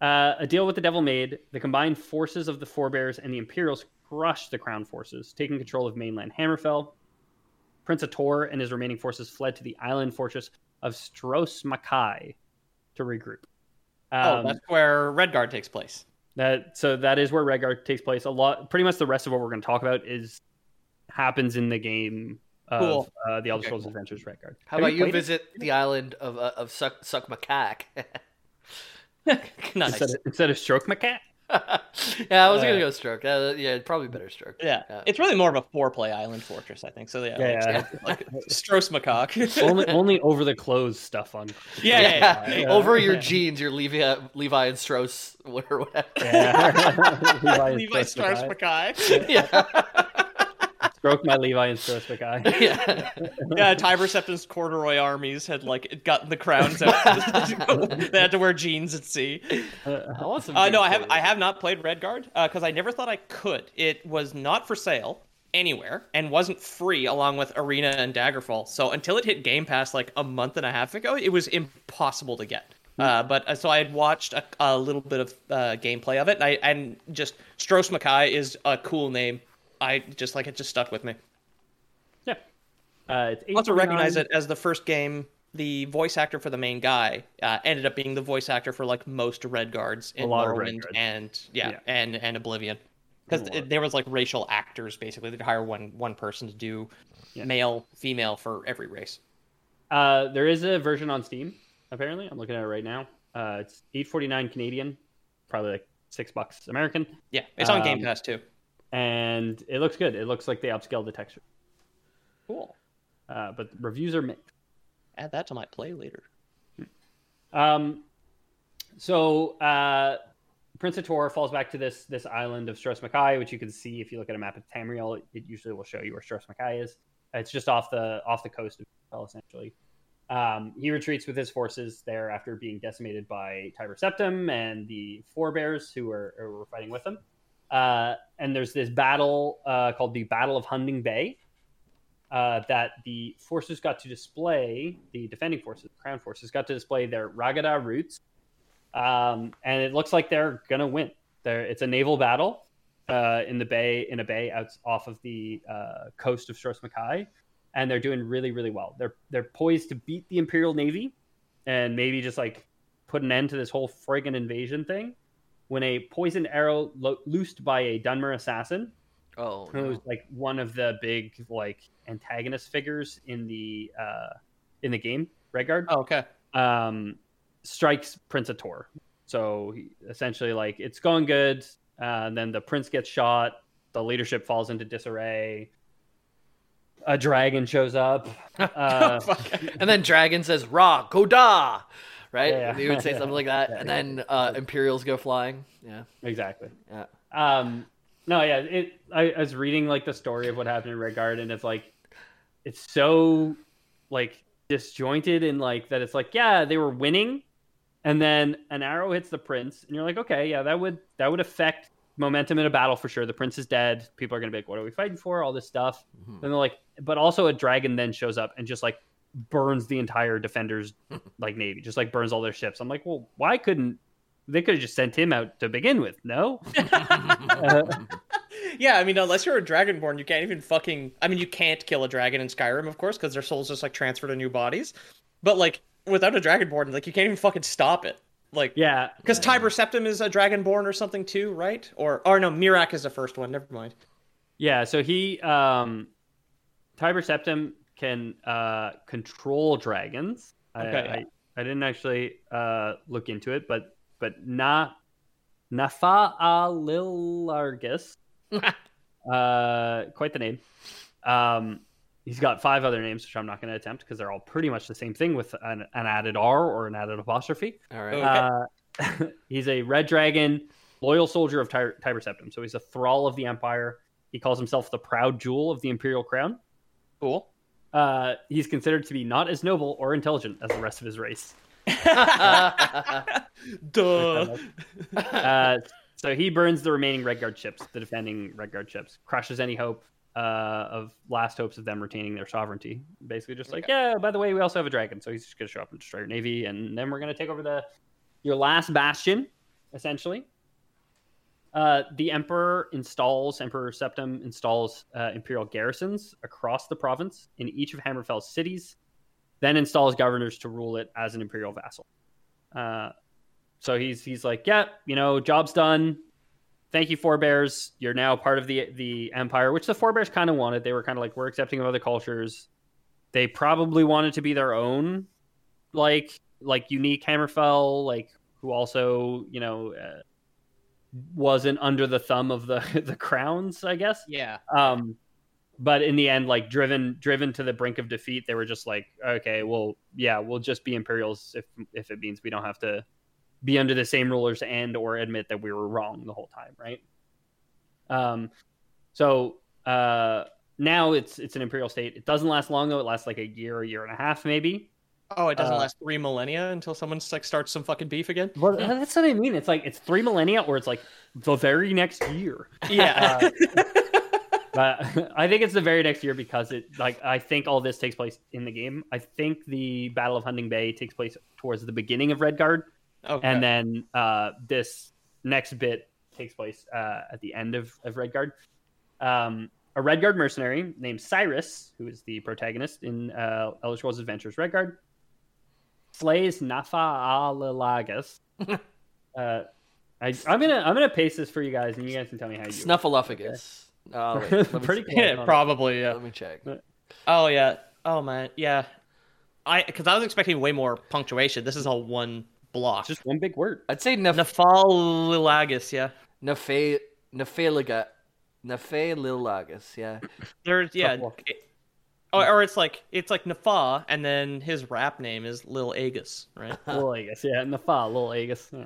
Uh, a deal with the devil made. The combined forces of the forebears and the Imperials crushed the crown forces, taking control of mainland Hammerfell. Prince A'tor and his remaining forces fled to the island fortress of Stros M'Kai to regroup. oh, Um, that's where Redguard takes place. that so that is where Redguard takes place. A lot, pretty much the rest of what we're going to talk about is happens in the game of Cool. uh, the Elder Okay, Scrolls cool. Adventures Redguard. How Have about you it? visit the island of uh, of Suck Suck Macaque? nice. instead of, instead of Stroke Macat? yeah, I was gonna Uh, go stroke. Uh, yeah, probably better stroke. Yeah. Yeah. it's really more of a four-play island fortress, I think. So yeah, Yeah, like, yeah. like Stros Macaque. only only over the clothes stuff on. Yeah, yeah, yeah. Yeah. Over your jeans, your Levi, Levi and Strauss, or whatever. Yeah. Levi Levi Strauss Stros M'Kai. Macaque. yeah. Stroke my Levi and Strauss Mackay. yeah. yeah, Tiber Septim's corduroy armies had like gotten the crowns out. they had to wear jeans at sea. I want some Uh, no, I have. I have not played Redguard because I never thought I could. It was not for sale anywhere and wasn't free along with Arena and Daggerfall. So until it hit Game Pass like a month and a half ago, it was impossible to get. Uh, but uh, so I had watched a, a little bit of uh, gameplay of it, and I and just Stros M'Kai is a cool name. I just like it just stuck with me. Yeah. Uh, it's I also recognize it as the first game. The voice actor for the main guy uh, ended up being the voice actor for like most Red Guards in Morrowind and yeah, Yeah. and and Oblivion, because there was like racial actors basically. They'd hire one one person to do Yeah. male, female for every race. Uh, there is a version on Steam. Apparently, I'm looking at it right now. Uh, it's 8.49 Canadian, probably like six bucks American, Yeah, it's on Game Um, Pass too. And it looks good. It looks like they upscaled the texture, Cool. uh, but reviews are mixed. Add that to my play later. Um, so uh, Prince A'tor falls back to this this island of Stros M'Kai, which you can see if you look at a map of Tamriel. It, it usually will show you where Stros M'Kai is. It's just off the off the coast of Well, essentially. Um, he retreats with his forces there after being decimated by Tiber Septim and the forebears who were, who were fighting with him. Uh, and there's this battle uh, called the Battle of Hunding Bay uh, that the forces got to display, the defending forces, the crown forces, got to display their Ragada roots. Um, and it looks like they're going to win. They're, it's a naval battle uh, in the bay, in a bay out off of the uh, coast of Stros M'Kai and they're doing really really well. They're they're poised to beat the Imperial Navy and maybe just like put an end to this whole friggin' invasion thing when a poisoned arrow lo- loosed by a Dunmer assassin Oh, who's no. like one of the big like antagonist figures in the uh in the game Redguard Oh, okay. um strikes Prince A'tor. So he, essentially like it's going good uh, and then the prince gets shot, the leadership falls into disarray. A dragon shows up. Uh, and then Dragon says "Ra Goda," right? Yeah. He would say something like that, and then uh, Imperials go flying. Yeah, exactly. yeah. Um, no, yeah, it. I, I was reading like the story of what happened in Redguard, and it's like, it's so like disjointed and like that. It's like, yeah, they were winning, and then an arrow hits the prince, and you're like, okay, yeah, that would that would affect momentum in a battle for sure. The prince is dead. People are gonna be like, what are we fighting for? All this stuff. And they're like, but also a dragon then shows up and just like burns the entire defenders like navy, just like burns all their ships. I'm like, well, why couldn't they could have just sent him out to begin with? No. Uh, Yeah, I mean, unless you're a dragonborn, you can't even fucking. I mean, you can't kill a dragon in Skyrim, of course, because their souls just like transfer to new bodies. But like, without a dragonborn, like you can't even fucking stop it. Like, yeah, because Tiber Septim is a dragonborn or something too, right? Or, or no, Miraak is the first one. Never mind. Yeah, so he um Tiber Septim can uh control dragons. I, Okay. I, I didn't actually uh look into it, but but Na Nafa Lilargus. uh quite the name. Um he's got five other names which I'm not going to attempt because they're all pretty much the same thing with an, an added R or an added apostrophe. All right. Okay. Uh, he's a red dragon, loyal soldier of Ty- Tiber Septim. So he's a thrall of the Empire. He calls himself the proud jewel of the Imperial crown. Cool. Uh, he's considered to be not as noble or intelligent as the rest of his race. Duh. Uh, so he burns the remaining Redguard ships, the defending Redguard ships, crushes any hope uh, of last hopes of them retaining their sovereignty. Basically, just like, yeah, by the way, we also have a dragon, so he's just gonna show up and destroy your navy, and then we're gonna take over the your last bastion, essentially. Uh, the emperor installs Emperor Septim installs uh, imperial garrisons across the province in each of Hammerfell's cities, then installs governors to rule it as an imperial vassal. Uh, so he's he's like, yeah, you know, job's done. Thank you, forebears. You're now part of the the empire, which the forebears kind of wanted. They were kind of like, we're accepting of other cultures. They probably wanted to be their own, like like unique Hammerfell, like who also you know uh, wasn't under the thumb of the the crowns, I guess. Yeah. Um, but in the end, like driven driven to the brink of defeat, they were just like, okay, well, yeah, we'll just be Imperials if if it means we don't have to be under the same rulers and or admit that we were wrong the whole time, right? Um, so uh, now it's it's an imperial state. It doesn't last long though. It lasts like a year, a year and a half, maybe. Oh, it doesn't Uh, last three millennia until someone like starts some fucking beef again. Well, that's what I mean. It's like it's three millennia, or it's like the very next year. Yeah. But I think it's the very next year because it like I think all this takes place in the game. I think the Battle of Hunding Bay takes place towards the beginning of Redguard, okay. and then uh, this next bit takes place uh, at the end of, of Redguard. Um, a Redguard mercenary named Cyrus, who is the protagonist in uh, Elder Scrolls Adventures Redguard, slays Nafa Alilagus. uh, I, I'm gonna I'm gonna paste this for you guys, and you guys can tell me how you. Snuffleupagus. Oh, wait, let me, Pretty close. yeah, probably yeah. Let me check. Oh yeah. Oh man. Yeah. I because I was expecting way more punctuation. This is all one block. Just one big word. I'd say Nef- Nephalilagus. Yeah. Nephe Nephaliga Nephalilagus. Yeah. There's yeah. Couple. it- or, or it's like it's like Nefa, and then his rap name is Lil Agus, right? Lil Agus, yeah, Nafa, Little Agus. Yeah.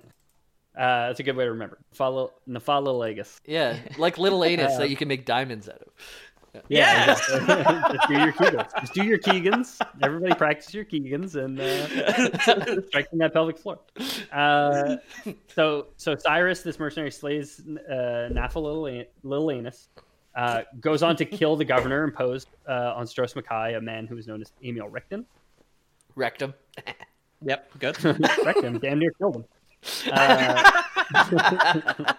Uh, that's a good way to remember. Nafa, Nafa Little Agus. Yeah, like little anus that you can make diamonds out of. Yeah, exactly. just do your Keegans. Just do your Keegans. Everybody practice your Keegans and uh, striking that pelvic floor. Uh, so, so Cyrus, this mercenary, slays uh, Nafa Lilanus, uh, goes on to kill the governor imposed uh, on Stros M'Kai, a man who was known as Amiel Richton. Rectum. Yep, good. Him, damn near killed him. Uh,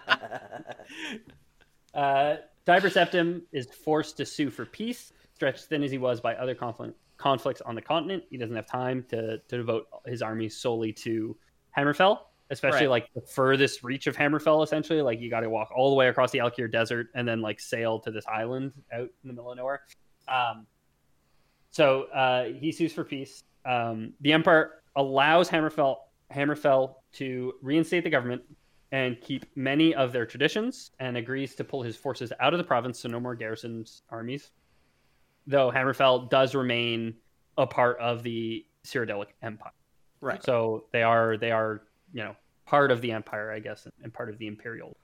uh, Tiber Septim is forced to sue for peace. Stretched thin as he was by other conflict, conflicts on the continent, he doesn't have time to, to devote his army solely to Hammerfell, especially Right. like the furthest reach of Hammerfell. Essentially, like you got to walk all the way across the Alik'r Desert and then like sail to this island out in the middle of nowhere. Um, so uh, he sues for peace. Um, the Empire allows Hammerfell Hammerfell to reinstate the government and keep many of their traditions, and agrees to pull his forces out of the province, so no more garrisons armies. Though Hammerfell does remain a part of the Cyrodiilic Empire, Right. so they are they are you know part of the empire, I guess, and part of the imperial.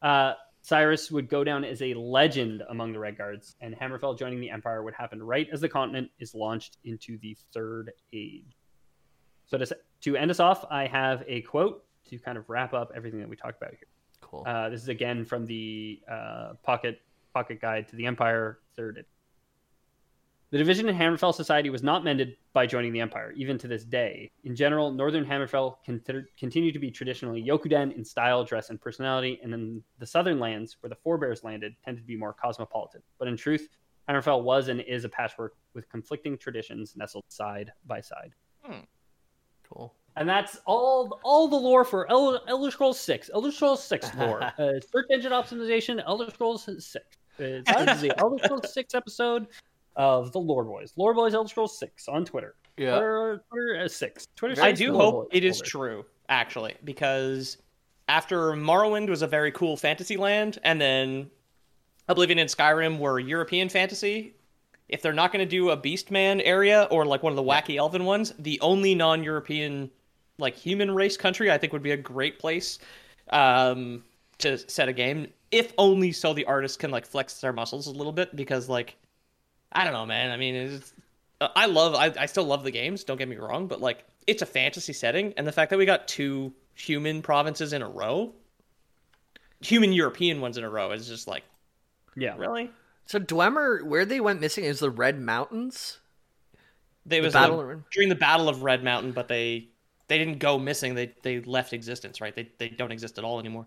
Uh, Cyrus would go down as a legend among the Red Guards, and Hammerfell joining the Empire would happen right as the continent is launched into the Third Age. So to, to end us off, I have a quote to kind of wrap up everything that we talked about here. Cool. Uh, this is again from the uh, Pocket Pocket Guide to the Empire, third. edition. The division in Hammerfell society was not mended by joining the Empire, even to this day. In general, Northern Hammerfell continued to be traditionally Yokudan in style, dress, and personality, and then the southern lands, where the forebears landed, tended to be more cosmopolitan. But in truth, Hammerfell was and is a patchwork with conflicting traditions nestled side by side. Cool. And that's all all the lore for El- Elder Scrolls Six. Elder Scrolls Six lore. uh, search engine optimization. Elder Scrolls Six. It's, this is the Elder Scrolls Six episode of the Lore Boys. Lore Boys Elder Scrolls Six on Twitter. Yeah. Twitter, Twitter uh, Six. Twitter. I do hope Boys it is true, actually, because after Morrowind was a very cool fantasy land, and then Oblivion and Skyrim were European fantasy. If they're not going to do a Beastman area or like one of the wacky elven ones, the only non-European like human race country I think would be a great place um, to set a game. If only so the artists can like flex their muscles a little bit because like I don't know, man. I mean, it's, uh, I love, I, I still love the games. Don't get me wrong, but like, it's a fantasy setting, and the fact that we got two human provinces in a row, human European ones in a row, is just like, Yeah. really? So Dwemer, where they went missing is the Red Mountains. They The was Battle the- during the Battle of Red Mountain, but they they didn't go missing. They they left existence, right? They they don't exist at all anymore.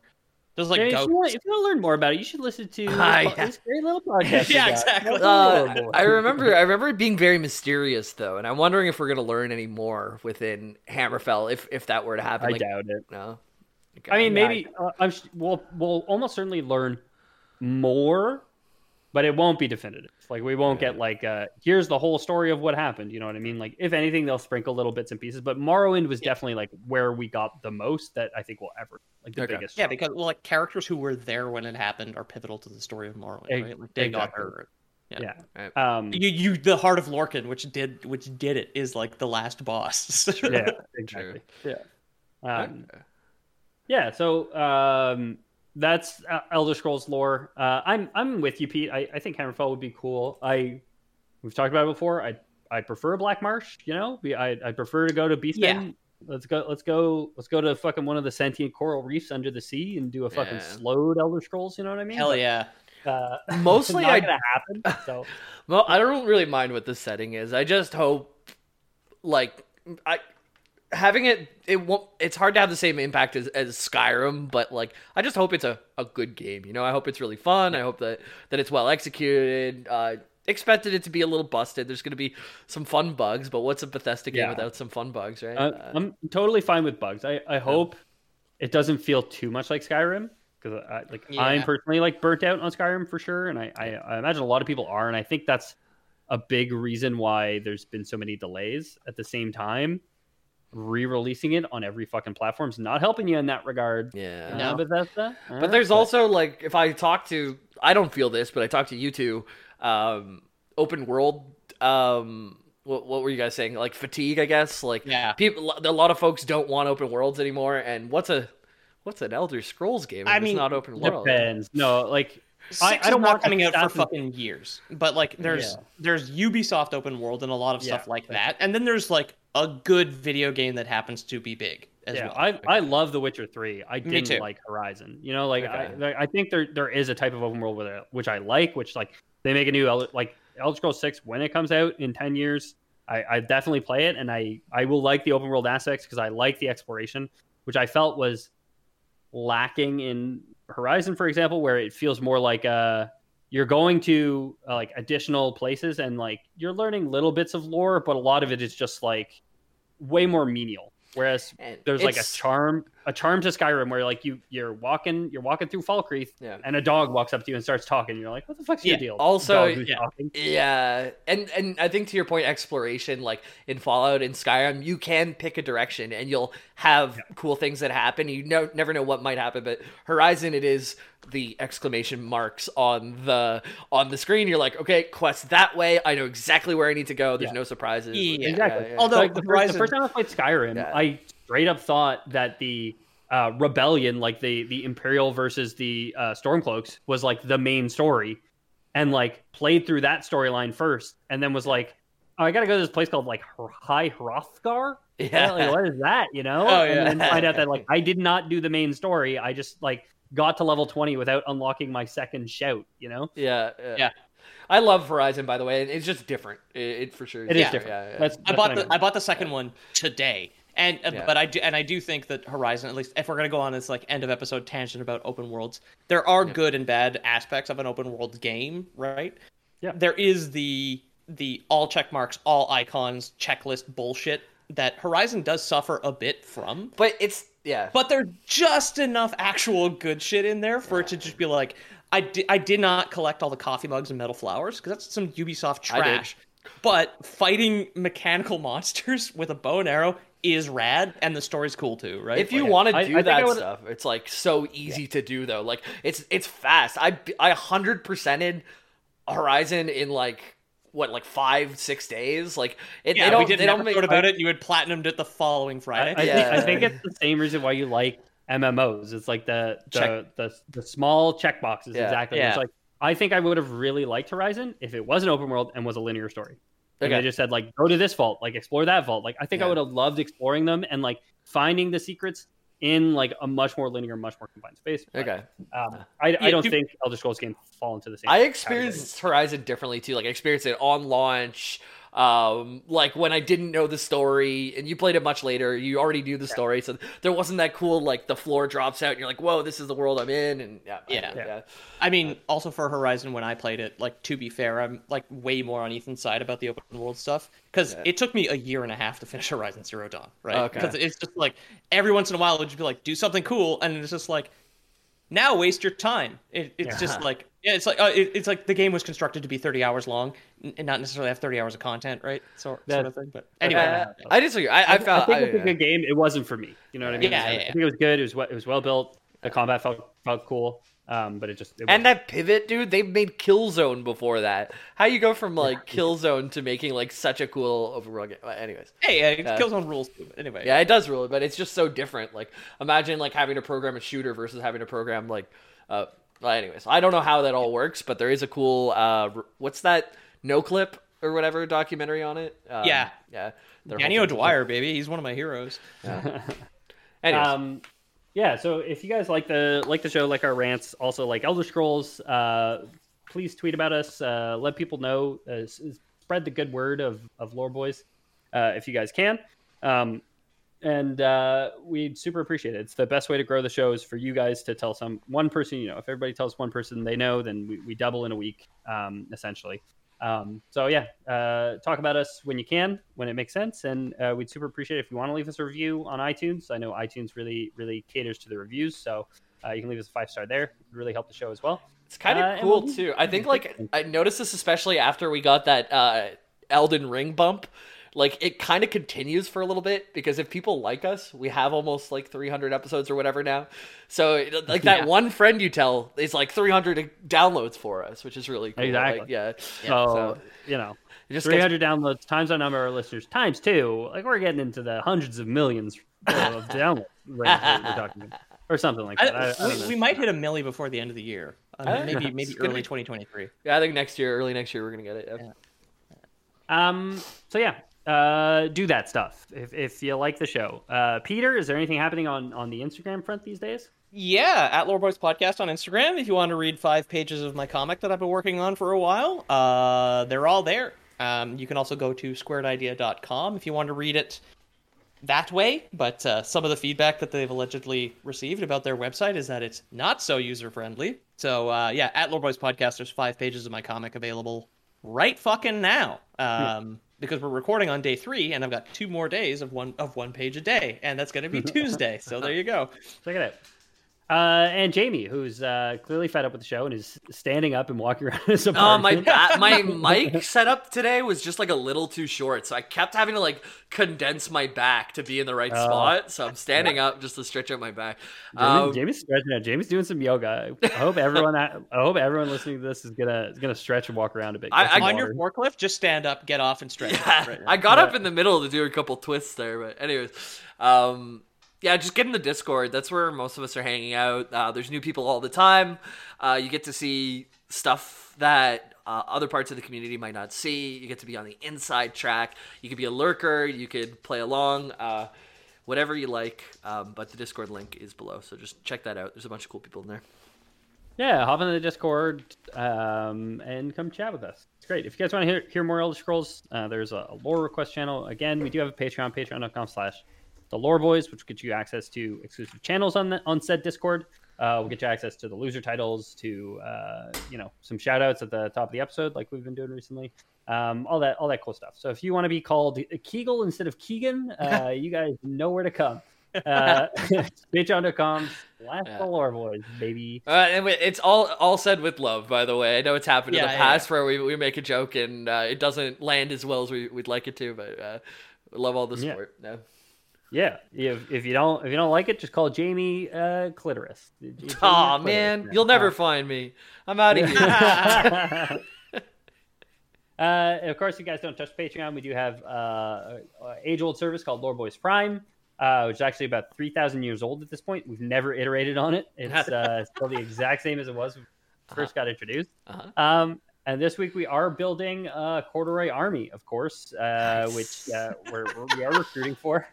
There's like Yeah, if, you want, if you want to learn more about it, you should listen to Ah, this, yeah. this great little podcast. Yeah, exactly. Uh, I remember, I remember it being very mysterious though, and I'm wondering if we're gonna learn any more within Hammerfell if if that were to happen. I like, doubt it. No. I mean, Okay. maybe uh, I'm. sh- We'll we'll almost certainly learn more, but it won't be definitive. Like we won't get like, uh, here's the whole story of what happened. You know what I mean? Like, if anything, they'll sprinkle little bits and pieces. But Morrowind was definitely like where we got the most that I think we'll ever like the Okay. biggest. yeah, chunk. because well, like characters who were there when it happened are pivotal to the story of Morrowind, Ex- right? Like they got exactly. their yeah. Right. Um, you you the heart of Lorkhan, which did which did it, is like the last boss. yeah, exactly. Yeah. Um, yeah. So um, that's uh, Elder Scrolls lore. Uh, I'm I'm with you, Pete. I, I think Hammerfell would be cool. I we've talked about it before. I I prefer Black Marsh. You know, I I prefer to go to Beastmen. Yeah. Let's go. Let's go. Let's go to fucking one of the sentient coral reefs under the sea and do a fucking Yeah. Sload Elder Scrolls. You know what I mean? Hell yeah. Uh, Mostly not I- gonna happen. So Well, I don't really mind what the setting is. I just hope, like, I having it. It won't. It's hard to have the same impact as, as Skyrim, but like, I just hope it's a, a good game. You know, I hope it's really fun. I hope that that it's well executed. Uh, expected it to be a little busted. There's going to be some fun bugs, but what's a Bethesda game Yeah. without some fun bugs, right? Uh, Uh, I'm totally fine with bugs. I, I hope it doesn't feel too much like Skyrim because I, like I'm personally like burnt out on Skyrim for sure, and I, I I imagine a lot of people are, and I think that's a big reason why there's been so many delays. At the same time, re-releasing it on every fucking platform is not helping you in that regard. yeah. Uh, Bethesda. Uh, But there's also like if I talk to I don't feel this, but I talk to you two, um, open world. Um, what what were you guys saying? Like fatigue, I guess. Like Yeah. people, a lot of folks don't want open worlds anymore. And what's a what's an Elder Scrolls game? if I it's mean, not open world. depends. No, like Six I- I don't not want coming out for fucking years. But like, there's Yeah. there's Ubisoft open world and a lot of stuff like that, and then there's like a good video game that happens to be big as yeah, well. I I love The Witcher Three. I didn't like Horizon. You know, like I, Okay. like, I think there there is a type of open world with it, which I like. Which like they make a new like Elder Scrolls Six when it comes out in ten years. I, I definitely play it, and I I will like the open world aspects because I like the exploration, which I felt was lacking in Horizon, for example, where it feels more like uh you're going to uh, like additional places and like you're learning little bits of lore, but a lot of it is just like way more menial. Whereas there's like a charm, a charm to Skyrim where like you you're walking, you're walking through Falkreath, Yeah. and a dog walks up to you and starts talking. You're like, what the fuck's Yeah, your deal? also- yeah. Yeah, and and I think to your point, exploration like in Fallout and Skyrim, you can pick a direction and you'll have cool things that happen. You know, never know what might happen. But Horizon, it is the exclamation marks on the on the screen. You're like, okay, quest that way. I know exactly where I need to go. There's Yeah. no surprises. Yeah, Exactly. yeah. Although like the, first, the first time I played Skyrim, Yeah. I straight up thought that the uh, rebellion, like the the Imperial versus the uh, Stormcloaks, was like the main story, and like played through that storyline first, and then was like, oh, I gotta go to this place called like High Hrothgar. Yeah. like, what is that? You know? Oh, yeah. And then find out that like I did not do the main story. I just like got to level twenty without unlocking my second shout. You know? yeah, yeah, Yeah. I love Horizon, by the way. It's just different. It, it for sure. It is Yeah. different. Yeah, yeah. That's, I bought what the mean. I bought the second one today, and uh, Yeah. but I do and I do think that Horizon, at least if we're gonna go on this like end of episode tangent about open worlds, there are good and bad aspects of an open world game, right? Yeah. There is the the all check marks, all icons, checklist bullshit that Horizon does suffer a bit from. But it's yeah. But there's just enough actual good shit in there for it to just be like, I, di- I did not collect all the coffee mugs and metal flowers because that's some Ubisoft I did. trash. But fighting mechanical monsters with a bow and arrow is rad, and the story's cool too, right? If you Like, want to do I I that stuff, it's like so easy to do though. Like it's it's fast. I I hundred percented Horizon in like what like five six days. Like it, yeah, they don't we did they an don't make episode about it. You had platinumed it the following Friday. I, I, Yeah. think, I think it's the same reason why you like MMOs. It's like the the Check- the, the small check boxes. Yeah. Exactly. Yeah. It's like I think I would have really liked Horizon if it was an open world and was a linear story. And Okay. they just said like go to this vault, like explore that vault. Like I think I would have loved exploring them and like finding the secrets in like a much more linear, much more confined space. But, Okay. Um, I, Yeah, I don't do- think Elder Scrolls games fall into the same. I category. experienced Horizon differently too. Like I experienced it on launch. Um, like when I didn't know the story, and you played it much later. You already knew the story, so there wasn't that cool like the floor drops out, and you're like, "Whoa, this is the world I'm in." And yeah, Yeah. yeah, Yeah. I mean, also for Horizon, when I played it, like to be fair, I'm like way more on Ethan's side about the open world stuff because it took me a year and a half to finish Horizon Zero Dawn, right? Okay. Because it's just like every once in a while it would just be like, do something cool, and it's just like, now waste your time. It, it's just like, yeah, it's like uh, it, it's like the game was constructed to be 30 hours long n- and not necessarily have 30 hours of content, right? So, sort of thing. But anyway, Uh, I disagree. I, I I, found think I- it's a good game. It wasn't for me. You know what I mean? Yeah, I, yeah, I think it was good. It was we- it was well built. The combat felt felt cool. Um, but it just it And that pivot, dude, they made Killzone before that. How you go from like Killzone to making like such a cool overworld game? Well, anyways, hey, uh, Killzone rules too. Anyway, yeah, it does rule, but it's just so different. Like, imagine like having to program a shooter versus having to program like, uh, well, anyways, I don't know how that all works, but there is a cool, uh, what's that? Noclip or whatever documentary on it. Um, Yeah. yeah. their Danny whole thing. O'Dwyer, baby, he's one of my heroes. Anyways, Um, yeah. So if you guys like the like the show, like our rants, also like Elder Scrolls, uh, please tweet about us. Uh, let people know. Uh, spread the good word of of Lore Boys, uh, if you guys can. Um, and uh, we'd super appreciate it. It's the best way to grow the show is for you guys to tell some one person. You know, if everybody tells one person they know, then we, we double in a week, um, essentially. Um, so yeah, uh, talk about us when you can, when it makes sense, and uh, we'd super appreciate it if you want to leave us a review on iTunes. I know iTunes really, really caters to the reviews, so uh, you can leave us a five star there. It would really help the show as well. It's kind Uh, of and cool we'll- too. I think like I noticed this especially after we got that uh Elden Ring bump. Like it kind of continues for a little bit because if people like us, we have almost like 300 episodes or whatever now. So like that Yeah. one friend you tell is like 300 downloads for us, which is really cool. Exactly. Like, yeah. So, so you know, just 300 gets- downloads times our number of listeners times two, like we're getting into the hundreds of millions of downloads we're talking about, or something like that. I, I I, we, know. we might hit a milli before the end of the year. Maybe it's maybe gonna early be- 2023. Yeah, I think next year, early next year, we're gonna get it. Yeah. Um. So yeah, uh, do that stuff if if you like the show. Uh, Peter, is there anything happening on on the Instagram front these days? Yeah, at Lore Boys Podcast on Instagram. If you want to read five pages of my comic that I've been working on for a while, uh, they're all there. Um, you can also go to squaredidea.com if you want to read it that way. But uh, some of the feedback that they've allegedly received about their website is that it's not so user friendly. So uh, yeah, at Lore Boys Podcast, there's five pages of my comic available right fucking now. Um, because we're recording on day three, and I've got two more days of one of one page a day, and that's going to be Tuesday. So there you go. Check it out. Uh, and Jamie, who's uh, clearly fed up with the show and is standing up and walking around his my apartment. ba- my mic setup today was just like a little too short, so I kept having to like condense my back to be in the right Oh. spot. So I'm standing up just to stretch out my back. Jamie, Um, Jamie's stretching out. Jamie's doing some yoga. I hope everyone. I hope everyone listening to this is gonna is gonna stretch and walk around a bit. I- Get I- on your forklift, just stand up, get off, and stretch. Yeah, Right. I got up in the middle to do a couple twists there, but anyways, um, yeah, just get in the Discord. That's where most of us are hanging out. Uh, there's new people all the time. Uh, you get to see stuff that uh, other parts of the community might not see. You get to be on the inside track. You could be a lurker. You could play along. Uh, whatever you like. Um, but the Discord link is below, so just check that out. There's a bunch of cool people in there. Yeah, hop into the Discord um, and come chat with us. It's great. If you guys want to hear, hear more Elder Scrolls, uh, there's a, lore request channel. Again, we do have a Patreon, patreon.com slash the lore boys, which gets you access to exclusive channels on the, on said Discord. Uh, we'll get you access to the loser titles, to uh, you know some shout outs at the top of the episode, like we've been doing recently. Um, all that all that cool stuff. So if you want to be called Kegel instead of Keegan, uh, you guys know where to come. Uh, Patreon.com slash Yeah. the lore boys, baby. Uh, and it's all all said with love, by the way. I know it's happened in Yeah, the yeah, past where we, we make a joke and uh, it doesn't land as well as we, we'd like it to, but uh, we love all the Yeah. support. No. Yeah, if, if you don't if you don't like it, just call Jamie uh, Clitoris. Jamie Clitoris. man, you'll never find me. I'm out of here. uh, of course, you guys don't touch Patreon. We do have uh, age old service called Lore Boys Prime, uh, which is actually about three thousand years old at this point. We've never iterated on it. It's uh, still the exact same as it was when it 1st got introduced. Uh-huh. Um, and this week we are building a corduroy army, of course, uh, Nice. which uh, we're, we are recruiting for.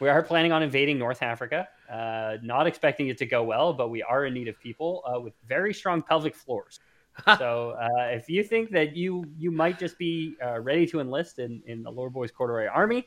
We are planning on invading North Africa. Uh, not expecting it to go well, but we are in need of people uh, with very strong pelvic floors. so uh, if you think that you you might just be uh, ready to enlist in, in the Lore Boys Corduroy Army,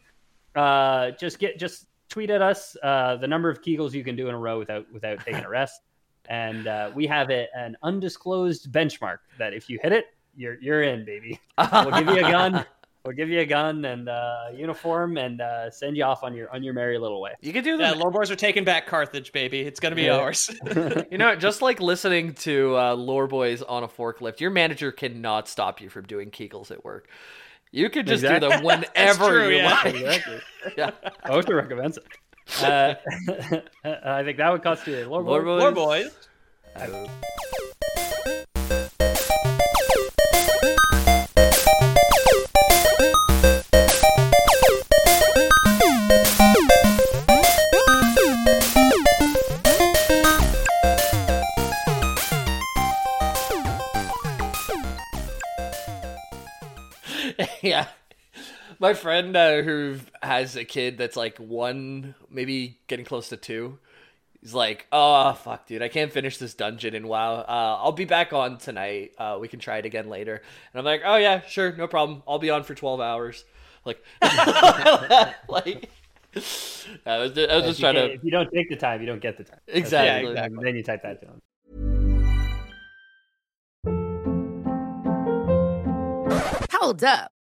uh, just get just tweet at us uh, the number of Kegels you can do in a row without without taking a rest, and uh, we have it an undisclosed benchmark that if you hit it, you're you're in, baby. We'll give you a gun. We'll give you a gun and uh, uniform and uh, send you off on your on your merry little way. You can do Yeah, the, Lore Boys are taking back Carthage, baby. It's gonna be Yeah. ours. you know, just like listening to uh, Lore Boys on a forklift, your manager cannot stop you from doing Kegels at work. You could just Exactly. do them whenever true, you yeah. like. Exactly. Yeah. OSHA recommends it. Uh, I think that would cost you. Lord, Lore Boy- yeah. My friend uh, who has a kid that's like one, maybe getting close to two, he's like, "Oh fuck, dude, I can't finish this dungeon in WoW. Uh, I'll be back on tonight. Uh, we can try it again later." And I'm like, "Oh yeah, sure, no problem. I'll be on for 12 hours." Like, like, I was, I was just trying to If you don't take the time, you don't get the time. Exactly. Yeah, exactly. Then you type that down. Hold up.